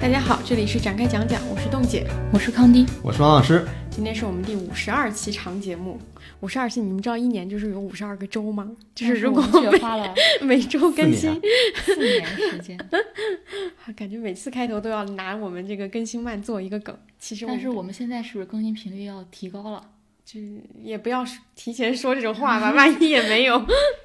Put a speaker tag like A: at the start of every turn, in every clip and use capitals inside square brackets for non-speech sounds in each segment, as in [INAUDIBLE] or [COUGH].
A: 大家好，这里是展开讲讲，我是冻姐，
B: 我是康迪，
C: 我是王老师。
A: 今天是我们第五十二期长节目。五十二期，你们知道一年就是有五十二个周吗？就是如果
B: 我花了 [LAUGHS]
A: 每周更新
B: 四年时间，[LAUGHS]
A: 感觉每次开头都要拿我们这个更新慢做一个梗。其实，
B: 但是我们现在是不是更新频率要提高了？
A: 就也不要提前说这种话吧，万一也没有。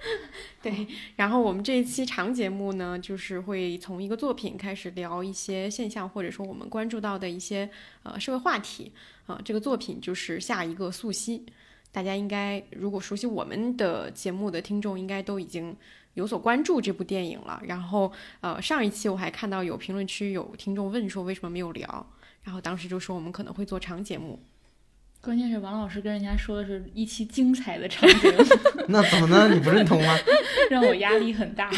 A: [LAUGHS] 对，然后我们这一期长节目呢，就是会从一个作品开始聊一些现象，或者说我们关注到的一些呃社会话题啊。这个作品就是下一个素汐，大家应该如果熟悉我们的节目的听众，应该都已经有所关注这部电影了。然后呃，上一期我还看到有评论区有听众问说为什么没有聊，然后当时就说我们可能会做长节目。
B: 关键是王老师跟人家说的是一期精彩的场景，[LAUGHS]
C: 那怎么呢？你不认同吗？[LAUGHS]
B: 让我压力很大。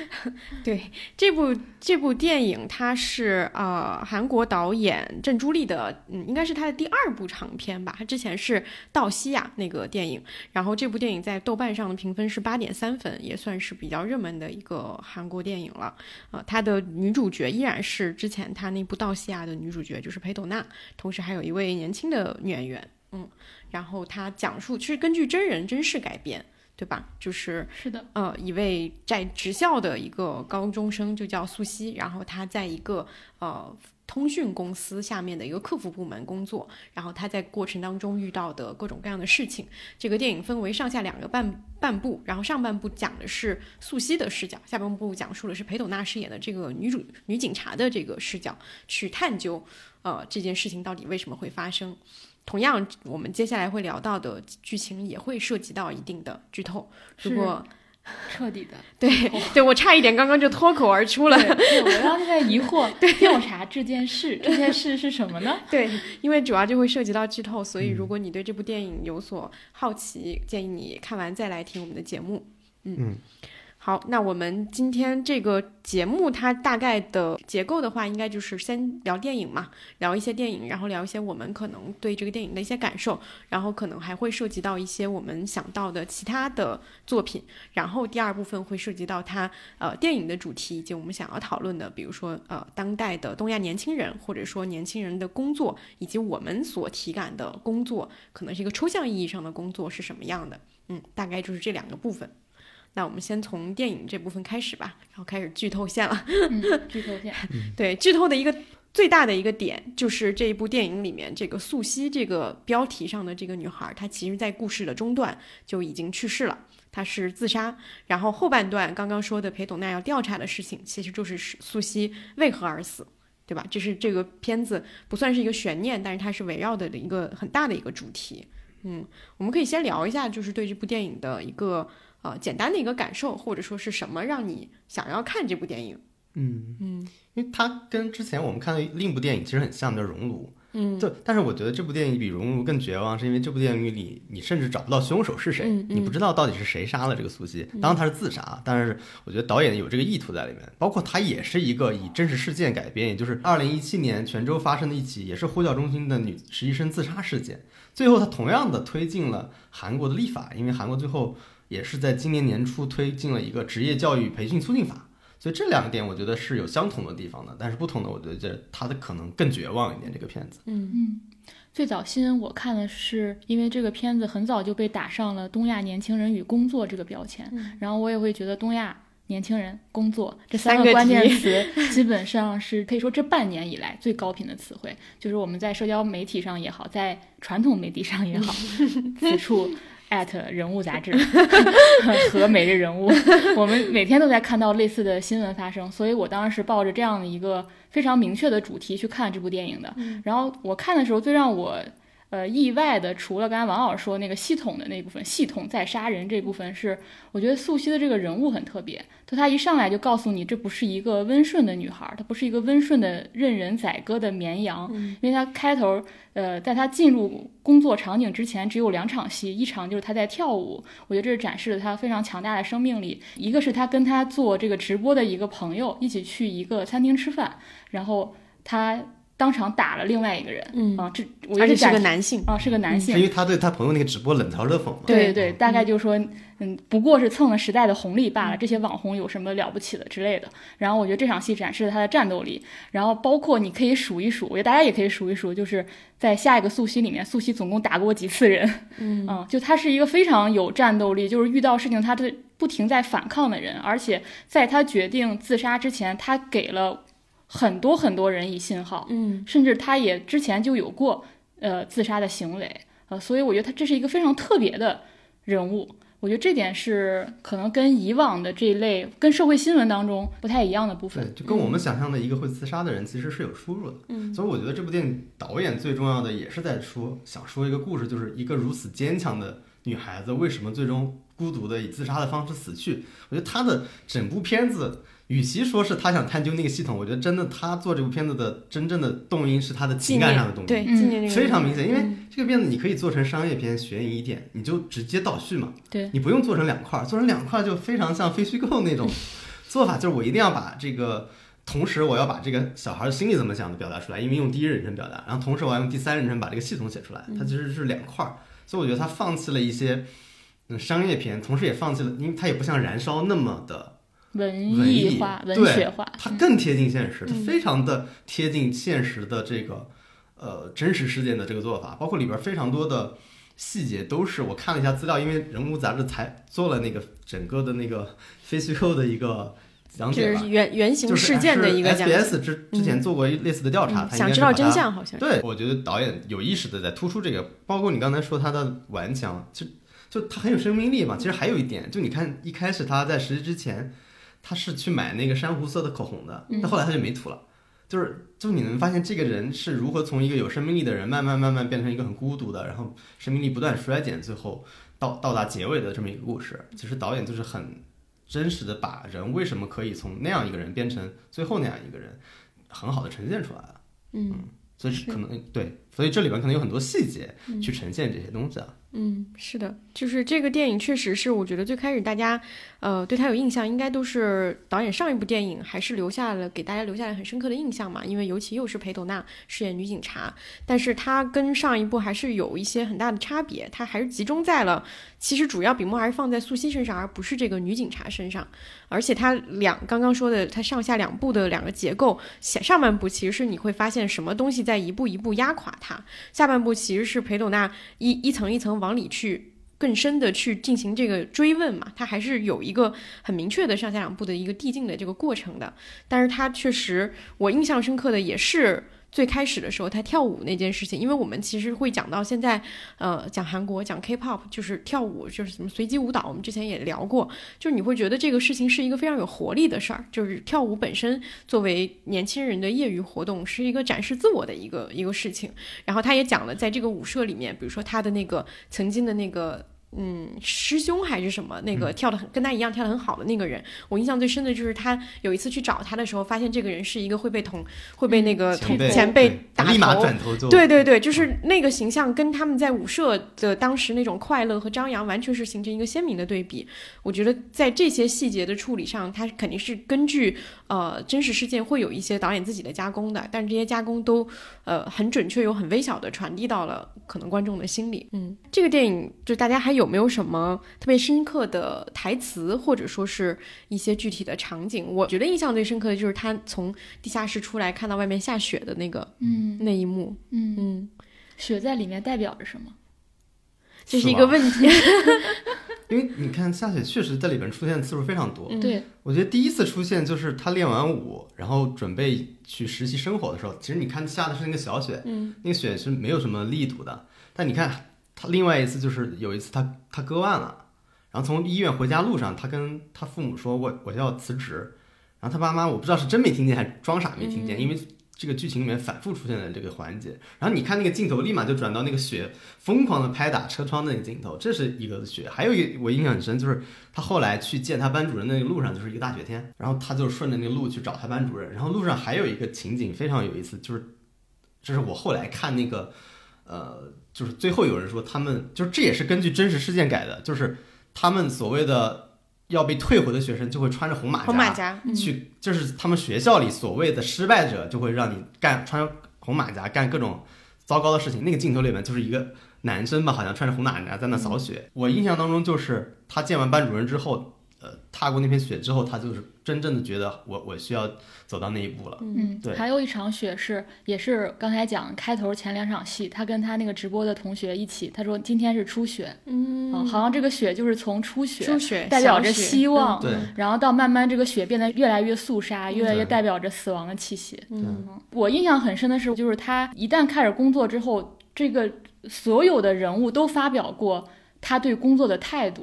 B: [LAUGHS]
A: 对这部这部电影，它是呃韩国导演郑朱丽的，嗯，应该是他的第二部长片吧。他之前是《道西亚》那个电影，然后这部电影在豆瓣上的评分是八点三分，也算是比较热门的一个韩国电影了。呃，他的女主角依然是之前他那部《道西亚》的女主角，就是裴斗娜，同时还有一位年轻的女演员。嗯，然后他讲述是根据真人真事改编，对吧？就是
B: 是的，
A: 呃，一位在职校的一个高中生，就叫素汐，然后他在一个呃通讯公司下面的一个客服部门工作，然后他在过程当中遇到的各种各样的事情。这个电影分为上下两个半半部，然后上半部讲的是素汐的视角，下半部讲述的是裴斗娜饰演的这个女主女警察的这个视角，去探究呃这件事情到底为什么会发生。同样，我们接下来会聊到的剧情也会涉及到一定的剧透。如果
B: 彻底的，[LAUGHS]
A: 对对，我差一点刚刚就脱口而出了。
B: 对我刚才在疑惑，[LAUGHS] 调查这件事，[LAUGHS] 这件事是什么呢？
A: 对，因为主要就会涉及到剧透，所以如果你对这部电影有所好奇，建议你看完再来听我们的节目。嗯。好，那我们今天这个节目它大概的结构的话，应该就是先聊电影嘛，聊一些电影，然后聊一些我们可能对这个电影的一些感受，然后可能还会涉及到一些我们想到的其他的作品，然后第二部分会涉及到它呃电影的主题以及我们想要讨论的，比如说呃当代的东亚年轻人，或者说年轻人的工作，以及我们所体感的工作，可能是一个抽象意义上的工作是什么样的，嗯，大概就是这两个部分。那我们先从电影这部分开始吧，然后开始剧透线了。
B: 剧透线，[LAUGHS]
A: 对，剧透的一个最大的一个点就是这一部电影里面这个素汐这个标题上的这个女孩，她其实在故事的中段就已经去世了，她是自杀。然后后半段刚刚说的裴董娜要调查的事情，其实就是素汐为何而死，对吧？这是这个片子不算是一个悬念，但是它是围绕的一个很大的一个主题。嗯，我们可以先聊一下，就是对这部电影的一个。呃，简单的一个感受，或者说是什么让你想要看这部电影？
C: 嗯嗯，因为它跟之前我们看的另一部电影其实很像，叫《熔炉》。
A: 嗯，
C: 对但是我觉得这部电影比《熔炉》更绝望，是因为这部电影里你甚至找不到凶手是谁，你不知道到底是谁杀了这个苏西。当然他是自杀，但是我觉得导演有这个意图在里面。包括它也是一个以真实事件改编，也就是二零一七年泉州发生的一起也是呼叫中心的女实习生自杀事件。最后，它同样的推进了韩国的立法，因为韩国最后。也是在今年年初推进了一个职业教育培训促进法，所以这两个点我觉得是有相同的地方的，但是不同的，我觉得它的可能更绝望一点。这个片子，
B: 嗯嗯，最早新闻我看的是，因为这个片子很早就被打上了“东亚年轻人与工作”这个标签，然后我也会觉得“东亚年轻人工作”这三个关键词 [LAUGHS] 基本上是可以说这半年以来最高频的词汇，就是我们在社交媒体上也好，在传统媒体上也好，[LAUGHS] 此处。艾特人物杂志 [LAUGHS] 和每日人物，我们每天都在看到类似的新闻发生，所以我当时是抱着这样的一个非常明确的主题去看这部电影的。然后我看的时候，最让我呃意外的，除了刚才王老师说那个系统的那部分，系统在杀人这部分是，我觉得素汐的这个人物很特别。就她一上来就告诉你，这不是一个温顺的女孩，她不是一个温顺的任人宰割的绵羊，因为她开头。呃，在她进入工作场景之前，只有两场戏，一场就是她在跳舞，我觉得这是展示了她非常强大的生命力。一个是她跟她做这个直播的一个朋友一起去一个餐厅吃饭，然后他当场打了另外一个人，
A: 嗯。
B: 啊，这我
A: 而且是
B: 个
A: 男性。
B: 啊，是个男性，
C: 是因为他对他朋友那个直播冷嘲热讽嘛。
B: 对对，大概就说，嗯，不过是蹭了时代的红利罢了，这些网红有什么了不起的之类的。然后我觉得这场戏展示了他的战斗力，然后包括你可以数一数，我觉得大家也可以数一数，就是在下一个素汐里面，素汐总共打过几次人，
A: 嗯，
B: 就他是一个非常有战斗力，就是遇到事情他的不停在反抗的人，而且在他决定自杀之前，他给了。很多很多人以信号，
A: 嗯，
B: 甚至他也之前就有过呃自杀的行为，呃，所以我觉得他这是一个非常特别的人物。我觉得这点是可能跟以往的这一类跟社会新闻当中不太一样的部分。
C: 对，就跟我们想象的一个会自杀的人其实是有出入的。
A: 嗯，
C: 所以我觉得这部电影导演最重要的也是在说想说一个故事，就是一个如此坚强的女孩子为什么最终孤独的以自杀的方式死去。我觉得她的整部片子。与其说是他想探究那个系统，我觉得真的他做这部片子的真正的动因是他的情感上的动因，
A: 对，
C: 非常明显。因为这个片子你可以做成商业片、悬疑一点，你就直接倒叙嘛，
B: 对
C: 你不用做成两块，做成两块就非常像非虚构那种 [LAUGHS] 做法，就是我一定要把这个，同时我要把这个小孩的心里怎么想的表达出来，因为用第一人称表达，然后同时我要用第三人称把这个系统写出来，它其实是两块，所以我觉得他放弃了一些嗯商业片，同时也放弃了，因为它也不像燃烧那么的。
B: 文艺化、文学化，
C: 它更贴近现实，它非常的贴近现实的这个呃真实事件的这个做法，包括里边非常多的细节都是我看了一下资料，因为人物杂志才做了那个整个的那个非虚构的一个讲解
A: 吧，原原型事件的一个
C: 讲解。SBS 之之前做过类似的调查，
A: 想知道真相好像
C: 对，我觉得导演有意识的在突出这个，包括你刚才说他的顽强，就就他很有生命力嘛。其实还有一点，就你看一开始他在实习之前。他是去买那个珊瑚色的口红的，但后来他就没涂了。就是，就是你能发现这个人是如何从一个有生命力的人，慢慢慢慢变成一个很孤独的，然后生命力不断衰减，最后到到达结尾的这么一个故事。其实导演就是很真实的把人为什么可以从那样一个人变成最后那样一个人，很好的呈现出来了。
A: 嗯，
C: 所以可能对，所以这里边可能有很多细节去呈现这些东西啊。
A: 嗯，嗯是的，就是这个电影确实是，我觉得最开始大家，呃，对他有印象，应该都是导演上一部电影还是留下了给大家留下了很深刻的印象嘛，因为尤其又是裴斗娜饰演女警察，但是她跟上一部还是有一些很大的差别，她还是集中在了，其实主要笔墨还是放在素汐身上，而不是这个女警察身上，而且他两刚刚说的他上下两部的两个结构，上上半部其实是你会发现什么东西在一步一步压垮他，下半部其实是裴斗娜一一层一层。往里去更深的去进行这个追问嘛，它还是有一个很明确的上下两部的一个递进的这个过程的。但是它确实，我印象深刻的也是。最开始的时候，他跳舞那件事情，因为我们其实会讲到现在，呃，讲韩国讲 K-pop，就是跳舞，就是什么随机舞蹈。我们之前也聊过，就是你会觉得这个事情是一个非常有活力的事儿，就是跳舞本身作为年轻人的业余活动，是一个展示自我的一个一个事情。然后他也讲了，在这个舞社里面，比如说他的那个曾经的那个。嗯，师兄还是什么？那个跳的很跟他一样跳的很好的那个人，我印象最深的就是他有一次去找他的时候，发现这个人是一个会被同会被那个同前辈打
C: 头，
A: 对对对，就是那个形象跟他们在舞社的当时那种快乐和张扬，完全是形成一个鲜明的对比。我觉得在这些细节的处理上，他肯定是根据呃真实事件会有一些导演自己的加工的，但是这些加工都呃很准确又很微小的传递到了可能观众的心里。嗯，这个电影就大家还有。有没有什么特别深刻的台词，或者说是一些具体的场景？我觉得印象最深刻的就是他从地下室出来，看到外面下雪的那个，
B: 嗯，
A: 那一幕，
B: 嗯。
A: 嗯，
B: 雪在里面代表着什么？
A: 这是一个问题，[LAUGHS]
C: 因为你看下雪确实在里边出现次数非常多。
B: 对，
C: 我觉得第一次出现就是他练完舞，然后准备去实习生活的时候，其实你看下的是那个小雪，
A: 嗯，
C: 那个雪是没有什么力度的，但你看。他另外一次就是有一次他他割腕了，然后从医院回家路上，他跟他父母说：“我我要辞职。”然后他爸妈我不知道是真没听见还是装傻没听见，因为这个剧情里面反复出现的这个环节。然后你看那个镜头，立马就转到那个雪疯狂的拍打车窗的那个镜头，这是一个雪。还有一个我印象很深，就是他后来去见他班主任的那个路上就是一个大雪天，然后他就顺着那个路去找他班主任。然后路上还有一个情景非常有意思，就是这是我后来看那个呃。就是最后有人说他们就是这也是根据真实事件改的，就是他们所谓的要被退回的学生就会穿着红马
A: 甲，红马甲
C: 去，就是他们学校里所谓的失败者就会让你干穿红马甲干各种糟糕的事情。那个镜头里面就是一个男生吧，好像穿着红马甲在那扫雪。我印象当中就是他见完班主任之后。呃，踏过那片雪之后，他就是真正的觉得我我需要走到那一步了。
B: 嗯，
C: 对。
B: 还有一场雪是，也是刚才讲开头前两场戏，他跟他那个直播的同学一起，他说今天是初雪，嗯，好像这个雪就是从初雪，
A: 初雪
B: 代表着希望，
C: 对，
B: 然后到慢慢这个雪变得越来越肃杀，越来越代表着死亡的气息。
A: 嗯，
B: 我印象很深的是，就是他一旦开始工作之后，这个所有的人物都发表过他对工作的态度，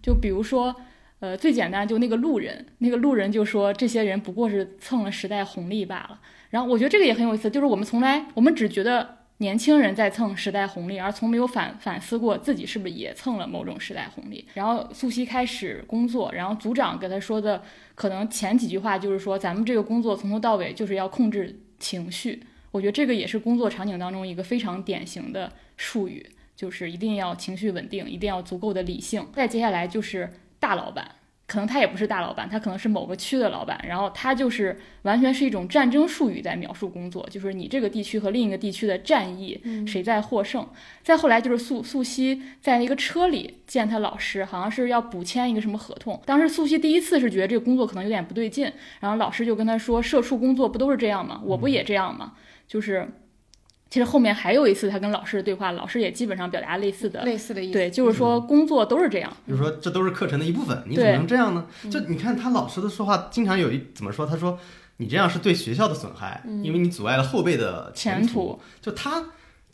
B: 就比如说。呃，最简单就那个路人，那个路人就说这些人不过是蹭了时代红利罢了。然后我觉得这个也很有意思，就是我们从来我们只觉得年轻人在蹭时代红利，而从没有反反思过自己是不是也蹭了某种时代红利。然后素汐开始工作，然后组长给他说的可能前几句话就是说，咱们这个工作从头到尾就是要控制情绪。我觉得这个也是工作场景当中一个非常典型的术语，就是一定要情绪稳定，一定要足够的理性。再接下来就是。大老板可能他也不是大老板，他可能是某个区的老板，然后他就是完全是一种战争术语在描述工作，就是你这个地区和另一个地区的战役，谁在获胜。再后来就是素素汐在一个车里见他老师，好像是要补签一个什么合同。当时素汐第一次是觉得这个工作可能有点不对劲，然后老师就跟他说：“社畜工作不都是这样吗？我不也这样吗？”就是。其实后面还有一次他跟老师的对话，老师也基本上表达类似的
A: 类似的意思，
B: 对，就是说工作都是这样，
C: 就是说这都是课程的一部分，你怎么能这样呢？就你看他老师的说话，经常有一怎么说？他说你这样是对学校的损害，因为你阻碍了后辈的前
B: 途。
C: 就他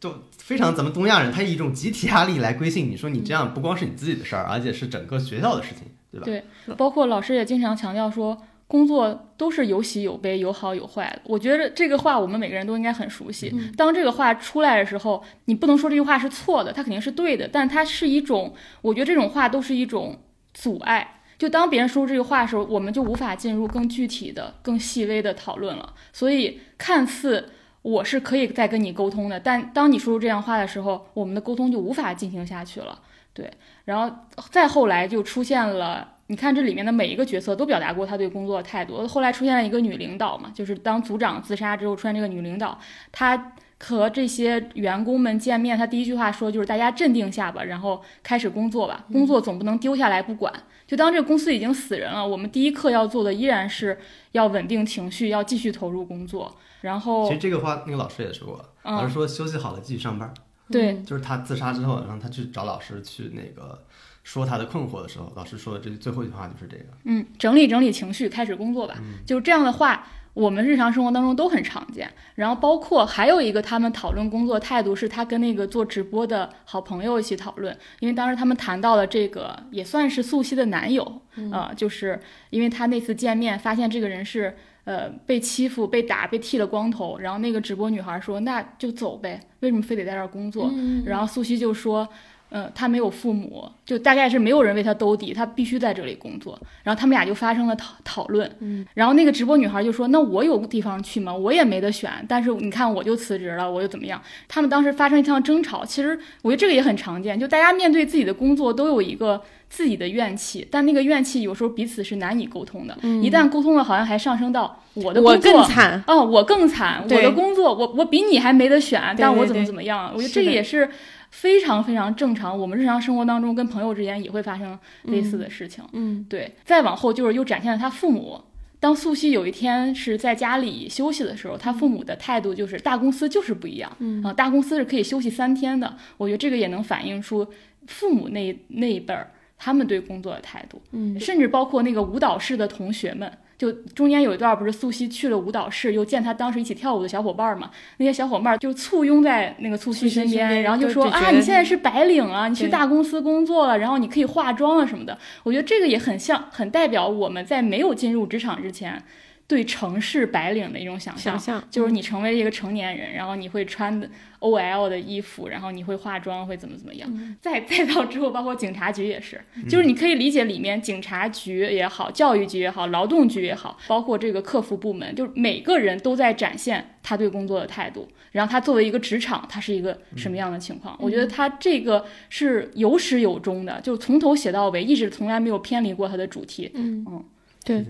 C: 就非常咱们东亚人，他以一种集体压力来规训你，说你这样不光是你自己的事儿，而且是整个学校的事情，对吧？
B: 对，包括老师也经常强调说。工作都是有喜有悲，有好有坏的。我觉得这个话我们每个人都应该很熟悉。当这个话出来的时候，你不能说这句话是错的，它肯定是对的，但它是一种，我觉得这种话都是一种阻碍。就当别人说出这个话的时候，我们就无法进入更具体的、更细微的讨论了。所以，看似我是可以再跟你沟通的，但当你说出这样话的时候，我们的沟通就无法进行下去了。对，然后再后来就出现了。你看这里面的每一个角色都表达过他对工作的态度。后来出现了一个女领导嘛，就是当组长自杀之后出现这个女领导，她和这些员工们见面，她第一句话说就是大家镇定下吧，然后开始工作吧，工作总不能丢下来不管。就当这个公司已经死人了，我们第一课要做的依然是要稳定情绪，要继续投入工作。然后
C: 其实这个话那个老师也说过，老师说休息好了继续上班。
B: 对，
C: 就是他自杀之后，然后他去找老师去那个。说他的困惑的时候，老师说的这最后一句话就是这个。
B: 嗯，整理整理情绪，开始工作吧。就是这样的话，我们日常生活当中都很常见。然后包括还有一个，他们讨论工作态度，是他跟那个做直播的好朋友一起讨论。因为当时他们谈到了这个，也算是素汐的男友呃，就是因为他那次见面发现这个人是呃被欺负、被打、被剃了光头。然后那个直播女孩说：“那就走呗，为什么非得在这儿工作？”然后素汐就说。呃，他没有父母，就大概是没有人为他兜底，他必须在这里工作。然后他们俩就发生了讨讨论。嗯，然后那个直播女孩就说：“那我有地方去吗？我也没得选。但是你看，我就辞职了，我又怎么样？”他们当时发生一场争吵。其实我觉得这个也很常见，就大家面对自己的工作都有一个自己的怨气，但那个怨气有时候彼此是难以沟通的。一旦沟通了，好像还上升到我的工
A: 作更惨
B: 哦，我更惨，我的工作我我比你还没得选，但我怎么怎么样？我觉得这个也是。非常非常正常，我们日常生活当中跟朋友之间也会发生类似的事情。
A: 嗯，
B: 对。再往后就是又展现了他父母。当素汐有一天是在家里休息的时候，他父母的态度就是大公司就是不一样。嗯啊，大公司是可以休息三天的。我觉得这个也能反映出父母那那一辈儿他们对工作的态度。嗯，甚至包括那个舞蹈室的同学们。就中间有一段不是素汐去了舞蹈室，又见他当时一起跳舞的小伙伴嘛？那些小伙伴就簇拥在那个素汐身边，然后就说啊，你现在是白领啊，你去大公司工作了，然后你可以化妆啊什么的。我觉得这个也很像，很代表我们在没有进入职场之前。对城市白领的一种想
A: 象，
B: 就是你成为一个成年人，然后你会穿的 O L 的衣服，然后你会化妆，会怎么怎么样。[LAUGHS] 再再到之后，包括警察局也是，就是你可以理解里面警察局也好，教育局也好，劳动局也好，包括这个客服部门，就是每个人都在展现他对工作的态度。然后他作为一个职场，他是一个什么样的情况？我觉得他这个是有始有终的，就从头写到尾，一直从来没有偏离过他的主题。
A: 嗯嗯。对。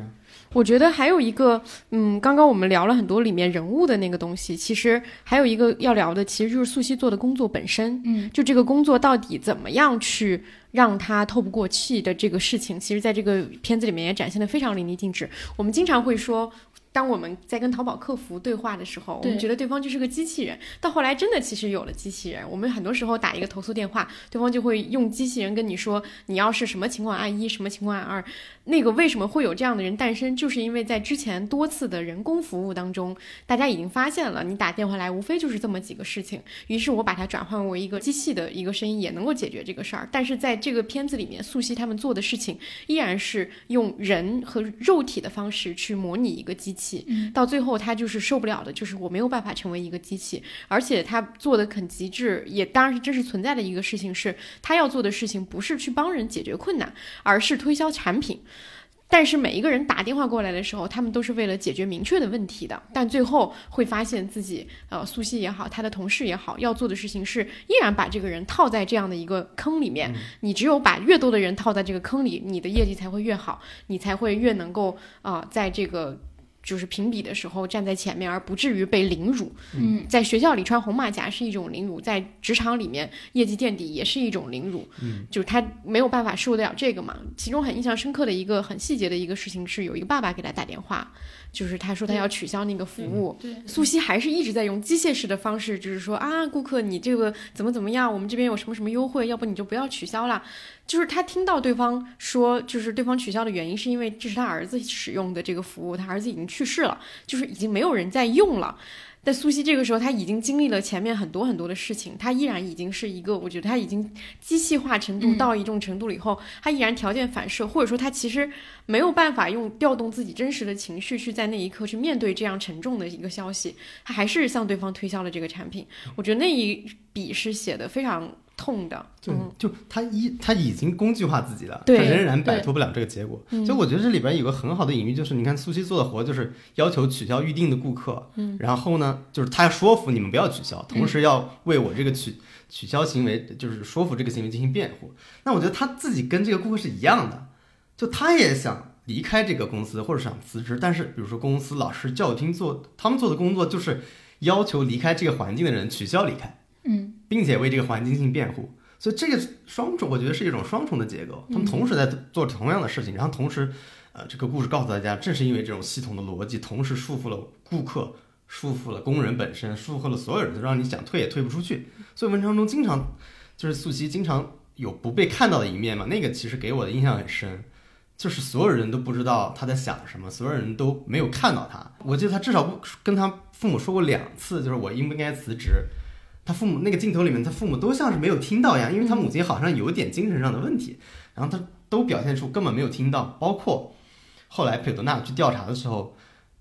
A: 我觉得还有一个，嗯，刚刚我们聊了很多里面人物的那个东西，其实还有一个要聊的，其实就是素汐做的工作本身，
B: 嗯，
A: 就这个工作到底怎么样去让他透不过气的这个事情，其实在这个片子里面也展现的非常淋漓尽致。我们经常会说。当我们在跟淘宝客服对话的时候，我们觉得对方就是个机器人。到后来真的其实有了机器人，我们很多时候打一个投诉电话，对方就会用机器人跟你说，你要是什么情况按一，什么情况按二。那个为什么会有这样的人诞生？就是因为在之前多次的人工服务当中，大家已经发现了，你打电话来无非就是这么几个事情。于是我把它转换为一个机器的一个声音，也能够解决这个事儿。但是在这个片子里面，素汐他们做的事情依然是用人和肉体的方式去模拟一个机器。到最后，他就是受不了的，就是我没有办法成为一个机器，而且他做的很极致，也当然是真实存在的一个事情，是他要做的事情不是去帮人解决困难，而是推销产品。但是每一个人打电话过来的时候，他们都是为了解决明确的问题的，但最后会发现自己，呃，苏西也好，他的同事也好，要做的事情是依然把这个人套在这样的一个坑里面。你只有把越多的人套在这个坑里，你的业绩才会越好，你才会越能够啊，在这个。就是评比的时候站在前面，而不至于被凌辱。
B: 嗯，
A: 在学校里穿红马甲是一种凌辱，在职场里面业绩垫底也是一种凌辱。
C: 嗯，
A: 就是他没有办法受得了这个嘛。其中很印象深刻的一个很细节的一个事情是，有一个爸爸给他打电话。就是他说他要取消那个服务，
B: 对，
A: 素汐还是一直在用机械式的方式，就是说啊，顾客你这个怎么怎么样，我们这边有什么什么优惠，要不你就不要取消了。就是他听到对方说，就是对方取消的原因是因为这是他儿子使用的这个服务，他儿子已经去世了，就是已经没有人在用了。但苏西这个时候，他已经经历了前面很多很多的事情，他依然已经是一个，我觉得他已经机器化程度到一种程度了以后，他依然条件反射，或者说他其实没有办法用调动自己真实的情绪去在那一刻去面对这样沉重的一个消息，他还是向对方推销了这个产品。我觉得那一笔是写的非常。痛的，
C: 就就他一他已经工具化自己了，
A: 他
C: 仍然摆脱不了这个结果。所以我觉得这里边有个很好的隐喻，就是你看苏西做的活，就是要求取消预定的顾客，
A: 嗯，
C: 然后呢，就是他要说服你们不要取消，同时要为我这个取取消行为，就是说服这个行为进行辩护。那我觉得他自己跟这个顾客是一样的，就他也想离开这个公司或者想辞职，但是比如说公司、老师、教育厅做他们做的工作就是要求离开这个环境的人取消离开。
B: 嗯，
C: 并且为这个环境进行辩护，所以这个双重，我觉得是一种双重的结构。他们同时在做同样的事情，然后同时，呃，这个故事告诉大家，正是因为这种系统的逻辑，同时束缚了顾客，束缚了工人本身，束缚了所有人，让你想退也退不出去。所以文章中经常就是素汐经常有不被看到的一面嘛，那个其实给我的印象很深，就是所有人都不知道他在想什么，所有人都没有看到他。我记得他至少不跟他父母说过两次，就是我应不应该辞职。他父母那个镜头里面，他父母都像是没有听到一样，因为他母亲好像有点精神上的问题，然后他都表现出根本没有听到。包括后来佩德纳去调查的时候，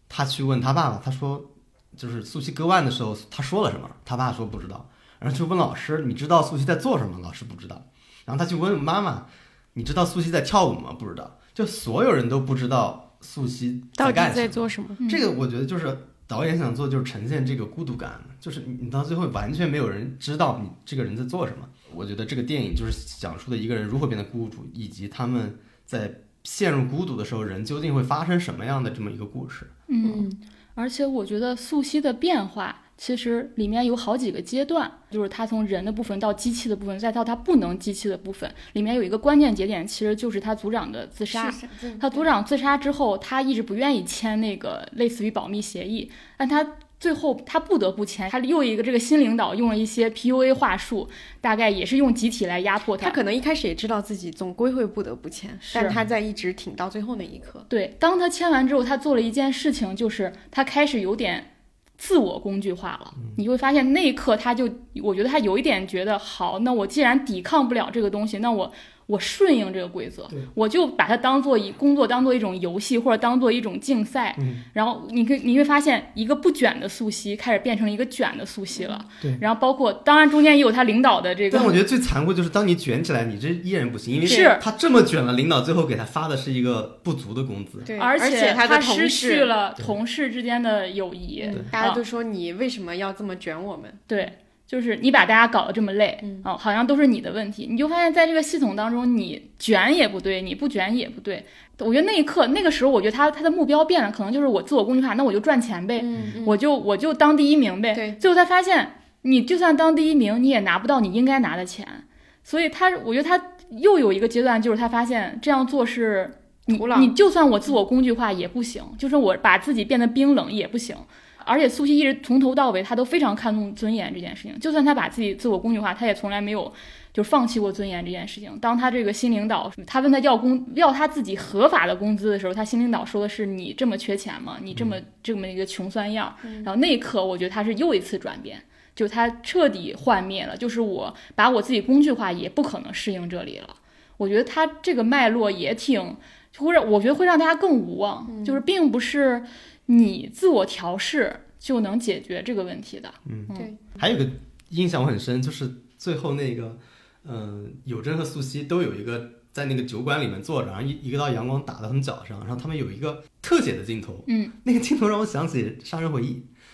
C: 他去问他爸爸，他说就是苏西割腕的时候，他说了什么？他爸说不知道。然后去问老师，你知道苏西在做什么？老师不知道。然后他去问妈妈，你知道苏西在跳舞吗？不知道。就所有人都不知道素汐
A: 到底在做什么。
C: 这个我觉得就是。导演想做就是呈现这个孤独感，就是你你到最后完全没有人知道你这个人在做什么。我觉得这个电影就是讲述的一个人如何变得孤独，以及他们在陷入孤独的时候，人究竟会发生什么样的这么一个故事。
B: 嗯，而且我觉得素汐的变化。其实里面有好几个阶段，就是他从人的部分到机器的部分，再到他不能机器的部分。里面有一个关键节点，其实就是他组长的自杀。他组长自杀之后，他一直不愿意签那个类似于保密协议，但他最后他不得不签。他又一个这个新领导用了一些 PUA 话术，大概也是用集体来压迫他。
A: 他可能一开始也知道自己总归会不得不签，但他在一直挺到最后那一刻。
B: 对，当他签完之后，他做了一件事情，就是他开始有点。自我工具化了，你会发现那一刻他就，我觉得他有一点觉得好，那我既然抵抗不了这个东西，那我。我顺应这个规则，我就把它当做一工作当做一种游戏，或者当做一种竞赛。然后你可你会发现，一个不卷的素汐开始变成了一个卷的素汐了。
C: 对。
B: 然后包括，当然中间也有他领导的这个。
C: 但我觉得最残酷就是，当你卷起来，你这依然不行，因为
B: 是
C: 他这么卷了，领导最后给他发的是一个不足的工资。
A: 对。
B: 而
A: 且
B: 他失去了同事之间的友谊。
A: 大家都说你为什么要这么卷我们？
B: 对。就是你把大家搞得这么累，哦，好像都是你的问题。你就发现在这个系统当中，你卷也不对，你不卷也不对。我觉得那一刻，那个时候，我觉得他他的目标变了，可能就是我自我工具化，那我就赚钱呗，我就我就当第一名呗。
A: 对，
B: 最后才发现，你就算当第一名，你也拿不到你应该拿的钱。所以他，我觉得他又有一个阶段，就是他发现这样做是你你就算我自我工具化也不行，就是我把自己变得冰冷也不行。而且苏西一直从头到尾，他都非常看重尊严这件事情。就算他把自己自我工具化，他也从来没有就放弃过尊严这件事情。当他这个新领导他问他要工要他自己合法的工资的时候，他新领导说的是：“你这么缺钱吗？你这么这么一个穷酸样。”然后那一刻，我觉得他是又一次转变，就他彻底幻灭了。就是我把我自己工具化，也不可能适应这里了。我觉得他这个脉络也挺会让我觉得会让大家更无望，就是并不是。你自我调试就能解决这个问题的。
C: 嗯，
A: 对。
C: 还有个印象我很深，就是最后那个，嗯，有真和素汐都有一个在那个酒馆里面坐着，然后一一个道阳光打到他们脚上，然后他们有一个特写的镜头。
B: 嗯，
C: 那个镜头让我想起《杀人回忆》，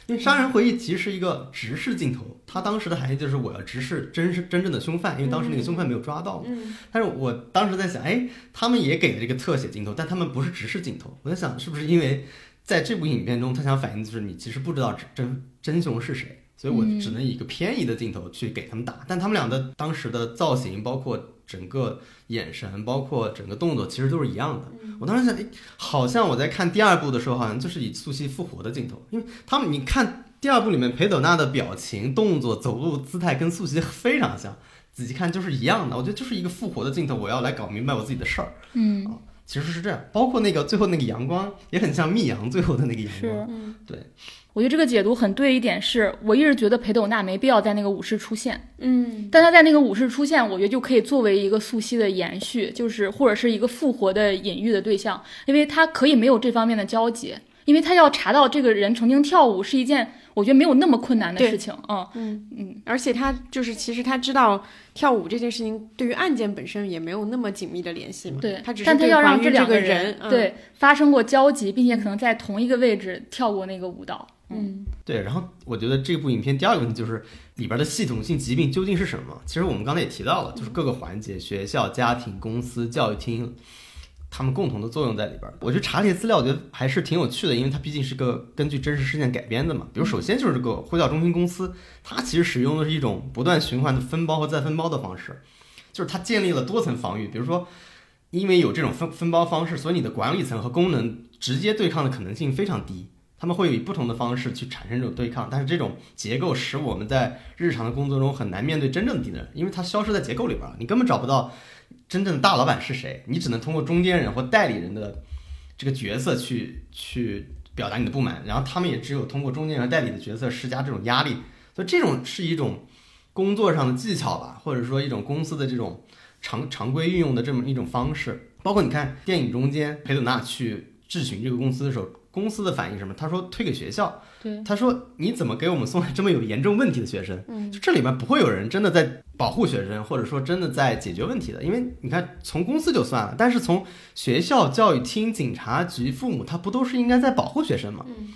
C: 因为《杀人回忆》其实是一个直视镜头，它当时的含义就是我要直视真是真正的凶犯，因为当时那个凶犯没有抓到。
A: 嗯。
C: 但是我当时在想，哎，他们也给了这个特写镜头，但他们不是直视镜头。我在想，是不是因为？在这部影片中，他想反映的就是你其实不知道真真凶是谁，所以我只能以一个偏移的镜头去给他们打。但他们俩的当时的造型，包括整个眼神，包括整个动作，其实都是一样的。我当时想，哎，好像我在看第二部的时候，好像就是以素汐复活的镜头，因为他们你看第二部里面裴斗娜的表情、动作、走路姿态跟素汐非常像，仔细看就是一样的。我觉得就是一个复活的镜头，我要来搞明白我自己的事儿。
B: 嗯。
C: 其实是这样，包括那个最后那个阳光也很像密阳最后的那个阳
B: 光。
C: 是，对。
B: 我觉得这个解读很对一点是，我一直觉得裴斗娜没必要在那个舞室出现。
A: 嗯，
B: 但他在那个舞室出现，我觉得就可以作为一个素汐的延续，就是或者是一个复活的隐喻的对象，因为他可以没有这方面的交集，因为他要查到这个人曾经跳舞是一件。我觉得没有那么困难的事情
A: 嗯嗯嗯，而且他就是其实他知道跳舞这件事情对于案件本身也没有那么紧密的联系嘛。
B: 对，
A: 他只是
B: 但他要让这两
A: 个
B: 人对发生过交集，并且可能在同一个位置跳过那个舞蹈。
A: 嗯，
C: 对。然后我觉得这部影片第二个问题就是里边的系统性疾病究竟是什么？其实我们刚才也提到了，就是各个环节，学校、家庭、公司、教育厅。他们共同的作用在里边，我去查这些资料，我觉得还是挺有趣的，因为它毕竟是个根据真实事件改编的嘛。比如，首先就是这个呼叫中心公司，它其实使用的是一种不断循环的分包和再分包的方式，就是它建立了多层防御。比如说，因为有这种分分包方式，所以你的管理层和功能直接对抗的可能性非常低。他们会以不同的方式去产生这种对抗，但是这种结构使我们在日常的工作中很难面对真正的敌人，因为它消失在结构里边了，你根本找不到。真正的大老板是谁？你只能通过中间人或代理人的这个角色去去表达你的不满，然后他们也只有通过中间人代理的角色施加这种压力。所以这种是一种工作上的技巧吧，或者说一种公司的这种常常规运用的这么一种方式。包括你看电影中间，裴斗娜去质询这个公司的时候。公司的反应什么？他说推给学校。
B: 对，
C: 他说你怎么给我们送来这么有严重问题的学生？嗯，就这里面不会有人真的在保护学生，或者说真的在解决问题的。因为你看，从公司就算了，但是从学校、教育厅、警察局、父母，他不都是应该在保护学生吗？
A: 嗯。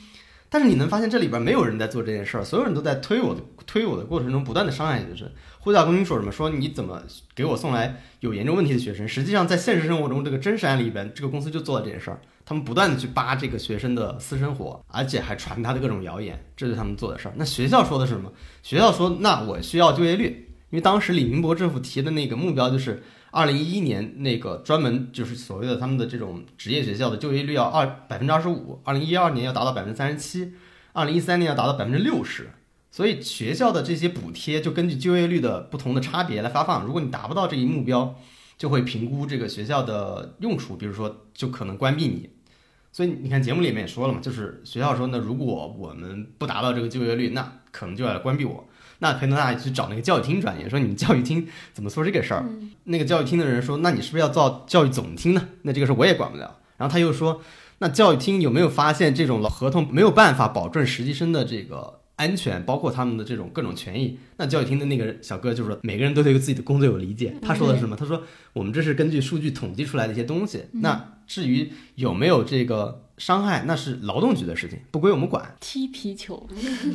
C: 但是你能发现这里边没有人在做这件事儿，所有人都在推我的推我的过程中不断的伤害学生。呼叫中心说什么？说你怎么给我送来有严重问题的学生？实际上在现实生活中，这个真实案例里边，这个公司就做了这件事儿。他们不断的去扒这个学生的私生活，而且还传他的各种谣言，这是他们做的事儿。那学校说的是什么？学校说，那我需要就业率，因为当时李明博政府提的那个目标就是二零一一年那个专门就是所谓的他们的这种职业学校的就业率要二百分之二十五，二零一二年要达到百分之三十七，二零一三年要达到百分之六十。所以学校的这些补贴就根据就业率的不同的差别来发放。如果你达不到这一目标，就会评估这个学校的用处，比如说就可能关闭你。所以你看节目里面也说了嘛，就是学校说，那如果我们不达到这个就业率，那可能就要关闭我。那裴德纳去找那个教育厅专业，说你们教育厅怎么说这个事儿？那个教育厅的人说，那你是不是要造教育总厅呢？那这个事我也管不了。然后他又说，那教育厅有没有发现这种合同没有办法保证实习生的这个安全，包括他们的这种各种权益。那教育厅的那个小哥就说，每个人都对自己的工作有理解。他说的是什么？他说我们这是根据数据统计出来的一些东西。那至于有没有这个伤害，那是劳动局的事情，不归我们管。
B: 踢皮球，